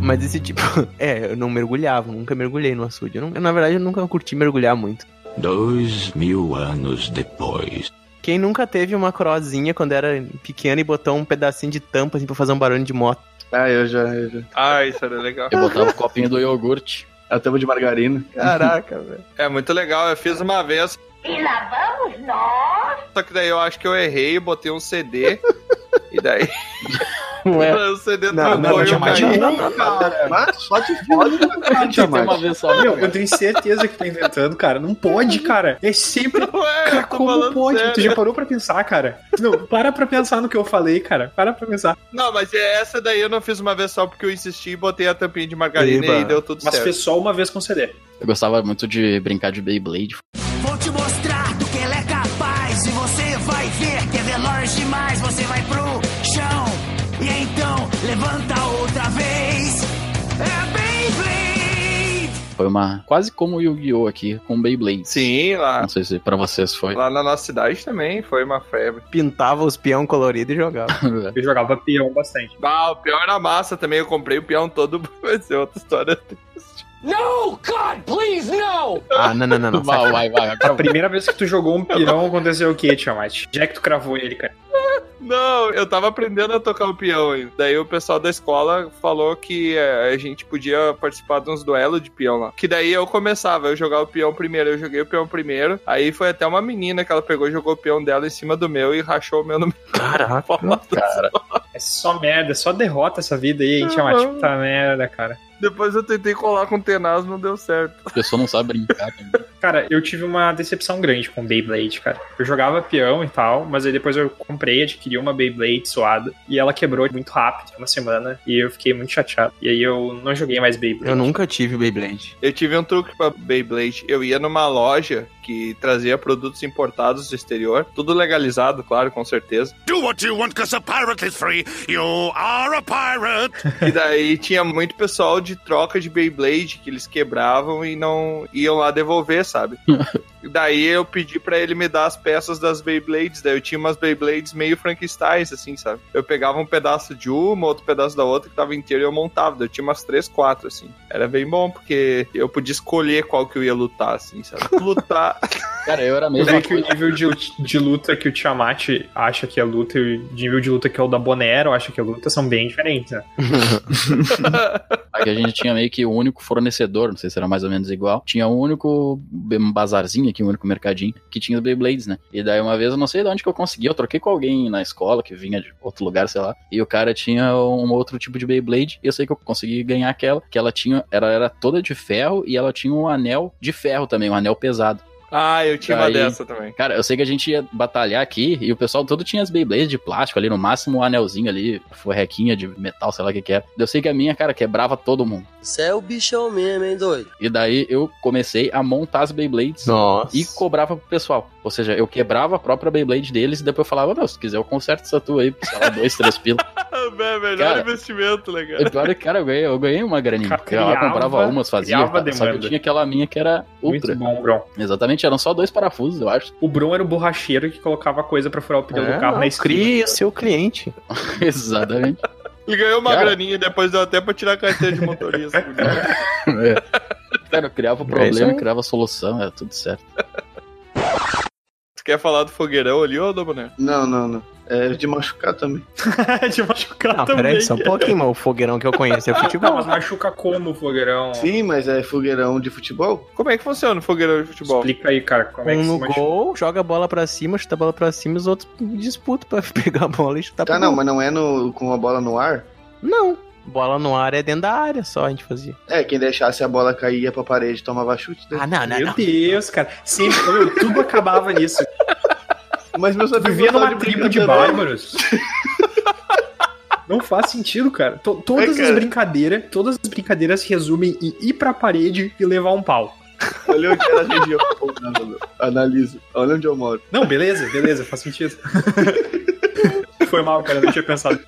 Mas esse tipo, é, eu não mergulhava, nunca mergulhei no açude. Eu não- na verdade, eu nunca curti mergulhar muito. Dois mil anos depois. Quem nunca teve uma crozinha quando era pequeno e botou um pedacinho de tampa assim pra fazer um barulho de moto? Ah, eu já. Eu já. Ah, isso era legal. Eu botava o copinho do iogurte. A tampa de margarina. Caraca, velho. É muito legal, eu fiz uma vez. E lá vamos nós. Só que daí eu acho que eu errei, botei um CD. e daí. Ué. o CD Não, travou não, e eu Tiamat, caí. não, cara. Mas só te fode, Tinha ter uma vez só. Meu, eu tenho certeza que tá inventando, cara. Não pode, cara. É sempre. Ué, Cara, como pode? sério. Tu já parou pra pensar, cara? Não, para pra pensar no que eu falei, cara. Para pra pensar. Não, mas essa daí eu não fiz uma vez só porque eu insisti e botei a tampinha de margarina Eba. e deu tudo Mas certo. fez só uma vez com CD. Eu gostava muito de brincar de Beyblade. Vou te mostrar do que ele é capaz e você vai ver que é veloz demais. Você vai pro chão e então levanta outra Foi uma. Quase como o Yu-Gi-Oh! aqui, com Beyblade. Sim, lá. Não sei se pra vocês foi. Lá na nossa cidade também foi uma febre. Pintava os peão colorido e jogava. Eu jogava peão bastante. Ah, o peão era massa também. Eu comprei o peão todo. Vai ser outra história. No, God, please, no! Ah, não, não, não, não. vai, vai, vai. A primeira vez que tu jogou um peão, aconteceu o quê, Tiamat? Já que tu cravou ele, cara. Não, eu tava aprendendo a tocar o peão ainda. Daí o pessoal da escola falou que é, a gente podia participar de uns duelos de peão lá. Que daí eu começava, eu jogava o peão primeiro, eu joguei o peão primeiro. Aí foi até uma menina que ela pegou e jogou o peão dela em cima do meu e rachou o meu no meio. Caraca. Cara, É só merda, é só derrota essa vida aí, hein, Tiamat? Puta merda, cara. Depois eu tentei colar com o tenaz, não deu certo. a pessoa não sabe brincar. também. Cara, eu tive uma decepção grande com Beyblade, cara. Eu jogava peão e tal, mas aí depois eu comprei, adquiri uma Beyblade suada e ela quebrou muito rápido, uma semana, e eu fiquei muito chateado. E aí eu não joguei mais Beyblade. Eu nunca tive Beyblade. Eu tive um truque pra Beyblade. Eu ia numa loja que trazia produtos importados do exterior, tudo legalizado, claro, com certeza. Do what you want, cause a pirate is free. You are a pirate. E daí tinha muito pessoal de troca de Beyblade que eles quebravam e não iam lá devolver, sabe? E daí eu pedi pra ele me dar as peças das Beyblades. Daí eu tinha umas Beyblades meio Frankensteins, assim, sabe? Eu pegava um pedaço de uma, outro pedaço da outra que tava inteiro e eu montava. Daí eu tinha umas três, quatro, assim. Era bem bom, porque eu podia escolher qual que eu ia lutar, assim, sabe? Lutar. Cara, eu era Eu mesmo. vi que o nível de, de luta que o Tiamat acha que é luta e o nível de luta que é o da Bonero acha que é luta são bem diferentes, né? Aqui a gente tinha meio que o único fornecedor, não sei se era mais ou menos igual. Tinha um único bazarzinho aqui, um único mercadinho, que tinha os Beyblades, né? E daí uma vez eu não sei de onde que eu consegui, eu troquei com alguém na escola que vinha de outro lugar, sei lá. E o cara tinha um outro tipo de Beyblade, e eu sei que eu consegui ganhar aquela, que ela tinha, ela era toda de ferro e ela tinha um anel de ferro também, um anel pesado. Ah, eu tinha uma Aí- dessa também. Cara, eu sei que a gente ia batalhar aqui e o pessoal todo tinha as Beyblades de plástico ali, no máximo um anelzinho ali, forrequinha de metal, sei lá o que que era. Eu sei que a minha, cara, quebrava todo mundo. Você é o bichão mesmo, hein, doido? E daí eu comecei a montar as Beyblades Nossa. e cobrava pro pessoal. Ou seja, eu quebrava a própria Beyblade deles e depois eu falava, não, se quiser eu conserto essa tua aí, sei lá, dois, três pila. É melhor Cara, investimento, né, E cara? pior é que, cara, eu ganhei, eu ganhei uma graninha. Cara, eu criava- comprava umas, fazia, criava tá? só que eu tinha aquela minha que era ultra. Muito bom, Bron. Exatamente, eram só dois parafusos, eu acho. O Bron era o borracheiro que colocava coisa pra furar o pneu É, do carro não, na esquina. crie o seu cliente. Exatamente. Ele ganhou uma Cara. graninha e depois deu até pra tirar a carteira de motorista. É. Cara, eu criava o É problema, aí. criava a solução, era tudo certo. tu quer falar do fogueirão ali, ô Doboné? Não, não, não. É de machucar também. de machucar Não, também. peraí, só um pouquinho, mas o fogueirão que eu conheço é Não, futebol. mas machuca como, fogueirão? Sim, mas é fogueirão de futebol? Como é que funciona o fogueirão de futebol? Explica aí, cara, como é que Um se no machuca. gol, joga a bola pra cima, chuta a bola pra cima, os outros disputam pra pegar a bola e chutar Tá, pra não, gol. mas não é no, com a bola no ar? Não. Bola no ar é dentro da área só, a gente fazia. É, quem deixasse a bola cair ia pra parede tomava chute. né? Ah, não, não, Meu não. Deus, cara. Sempre, meu, tudo acabava nisso. Mas meus amigos Vivia numa de tribo de bárbaros. Não faz sentido, cara. To- todas É, as cara. brincadeiras, todas as brincadeiras se resumem em ir pra parede e levar um pau. Olha onde era a região. Analisa. Olha onde eu moro. Não, beleza, beleza, faz sentido. Foi mal, cara, eu não tinha pensado.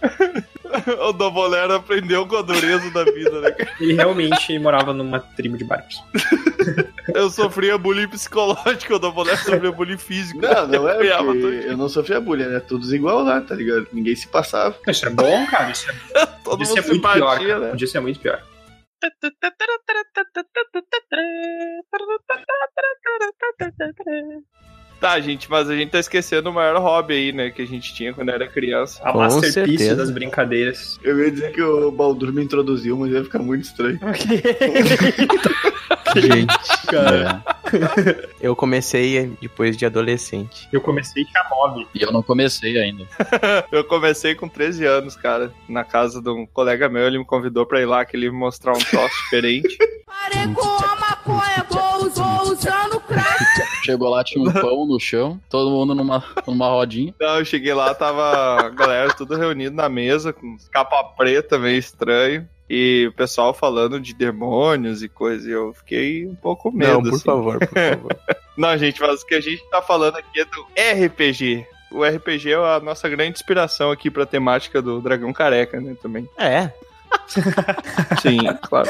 o Dobolero aprendeu com a dureza da vida, né? Ele realmente morava numa tribo de bárbaros. Eu sofria bullying psicológico, o Dobolero sofria bullying físico. Não, não é todo- eu não sofria bullying, né? Todos igual lá, tá ligado? Ninguém se passava. Isso é bom, cara. Isso é, Todo isso mundo é muito pior. Cara. né? Podia ser muito pior. Tá, gente, mas a gente tá esquecendo o maior hobby aí, né, que a gente tinha quando era criança. A Com masterpiece certeza. das brincadeiras. Eu ia dizer que o Baldur me introduziu, mas ia ficar muito estranho. Gente, cara. É. eu comecei depois de adolescente. Eu comecei tinha nove. E eu não comecei ainda. Eu comecei com 13 anos, cara, na casa de um colega meu, ele me convidou pra ir lá, que ele ia me mostrar um troço diferente. Parei com a maconha, vou, vou usando crack. Chegou lá, tinha um pão no chão, todo mundo numa, numa rodinha. Então, eu cheguei lá, tava a galera tudo reunido na mesa, com capa preta, meio estranho. E o pessoal falando de demônios e coisa. E eu fiquei um pouco medo. Não, por assim. favor, por favor. Não, gente, mas o que a gente tá falando aqui é do RPG. O RPG é a nossa grande inspiração aqui pra temática do Dragão Careca, né, também. É. Sim, claro.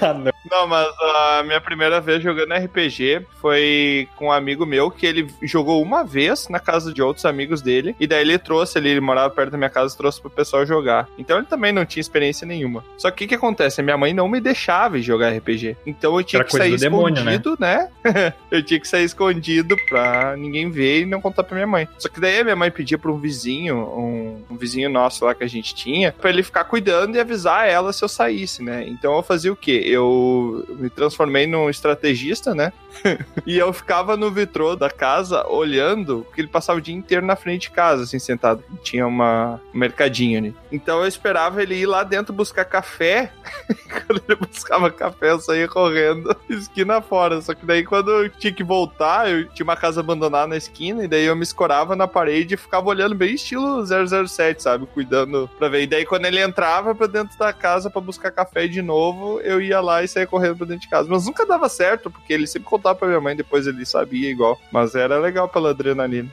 Ah, não. Não, mas a minha primeira vez jogando RPG foi com um amigo meu que ele jogou uma vez na casa de outros amigos dele. E daí ele trouxe ali, ele morava perto da minha casa, trouxe pro pessoal jogar. Então ele também não tinha experiência nenhuma. Só que o que, que acontece? A minha mãe não me deixava jogar RPG. Então eu tinha Era que sair do demônio, né? escondido, né? eu tinha que sair escondido pra ninguém ver e não contar pra minha mãe. Só que daí a minha mãe pedia pra um vizinho, um, um vizinho nosso lá que a gente tinha, pra ele ficar cuidando e avisar ela se eu saísse, né? Então eu fazia o quê? Eu me transformei num estrategista, né? e eu ficava no vitrô da casa olhando, porque ele passava o dia inteiro na frente de casa, assim, sentado. Tinha uma, um mercadinho ali. Então eu esperava ele ir lá dentro buscar café. quando ele buscava café, eu saía correndo esquina fora. Só que daí quando eu tinha que voltar, eu tinha uma casa abandonada na esquina, e daí eu me escorava na parede e ficava olhando bem estilo 007, sabe? Cuidando pra ver. E daí quando ele entrava pra dentro da casa pra buscar café de novo, eu ia lá e saía correndo pra dentro de casa. Mas nunca dava certo, porque ele sempre contava pra minha mãe, depois ele sabia igual. Mas era legal pela adrenalina.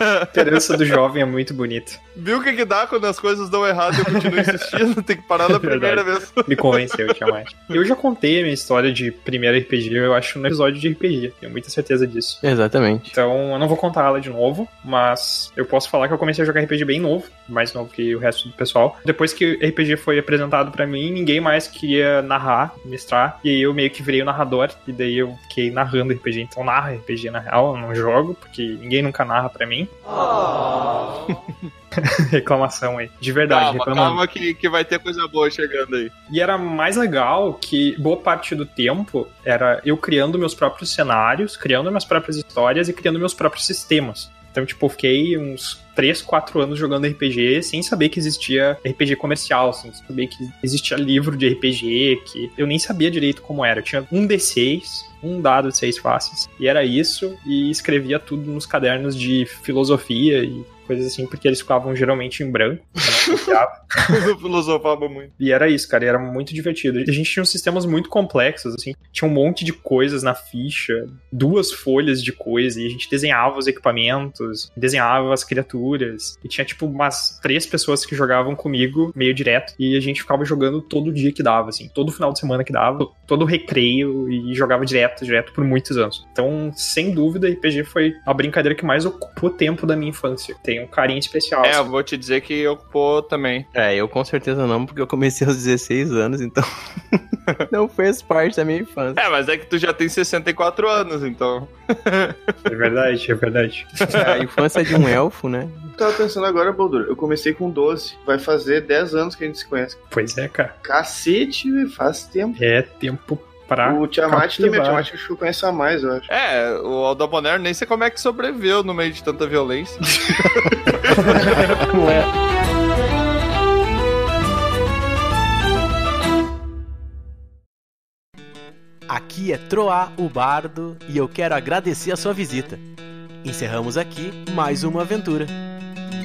A esperança do jovem é muito bonita. Viu o que, que dá quando as coisas dão errado e eu continuo insistindo? Tem que parar na primeira vez. Me convenceu, Tiamat. Eu já contei a minha história de primeiro RPG, eu acho, no episódio de RPG. Tenho muita certeza disso. Exatamente. Então, eu não vou contar ela de novo, mas eu posso falar que eu comecei a jogar RPG bem novo, mais novo que o resto do pessoal. Depois que o RPG foi apresentado pra mim, ninguém mais queria narrar, mestrar, e aí eu meio que virei o narrador, e daí eu fiquei narrando RPG. Então, narra RPG na real, eu não jogo, porque ninguém nunca narra pra mim. Reclamação aí. De verdade, Calma, reclamando. calma que, que vai ter coisa boa chegando aí. E era mais legal que boa parte do tempo era eu criando meus próprios cenários, criando minhas próprias histórias e criando meus próprios sistemas. Então, tipo, fiquei uns 3, 4 anos jogando RPG sem saber que existia RPG comercial, sem saber que existia livro de RPG, que eu nem sabia direito como era. Eu tinha um D6, um dado de seis faces. E era isso, e escrevia tudo nos cadernos de filosofia e coisas assim, porque eles ficavam geralmente em branco. eu copiava. Eu filosofava muito. E era isso, cara, e era muito divertido. A gente tinha uns sistemas muito complexos, assim, tinha um monte de coisas na ficha, duas folhas de coisa, e a gente desenhava os equipamentos, desenhava as criaturas, e tinha tipo umas três pessoas que jogavam comigo meio direto, e a gente ficava jogando todo dia que dava, assim, todo final de semana que dava, todo recreio, e jogava direto, direto por muitos anos. Então, sem dúvida, RPG foi a brincadeira que mais ocupou tempo da minha infância. Tem um carinho especial. É, eu assim. vou te dizer que ocupou também. É, eu com certeza não, porque eu comecei aos 16 anos, então não fez parte da minha infância. É, mas é que tu já tem 64 anos, então. É verdade, é verdade. É, a infância de um elfo, né? Tava pensando agora, Baldur, eu comecei com 12. Vai fazer 10 anos que a gente se conhece. Pois é, cara. Cacete, velho, faz tempo. É tempo pra. O Tiamat também, o. Tiamat acho que eu conheço a mais, eu acho. É, o Aldabonero nem sei como é que sobreviveu no meio de tanta violência. Não é. Aqui é Troá, o Bardo, e eu quero agradecer a sua visita. Encerramos aqui mais uma aventura.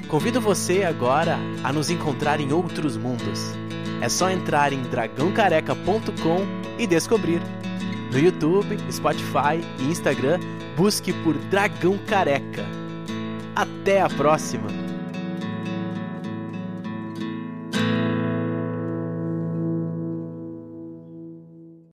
Convido você agora a nos encontrar em outros mundos. É só entrar em dragãocareca.com e descobrir. No YouTube, Spotify e Instagram, busque por Dragão Careca. Até a próxima!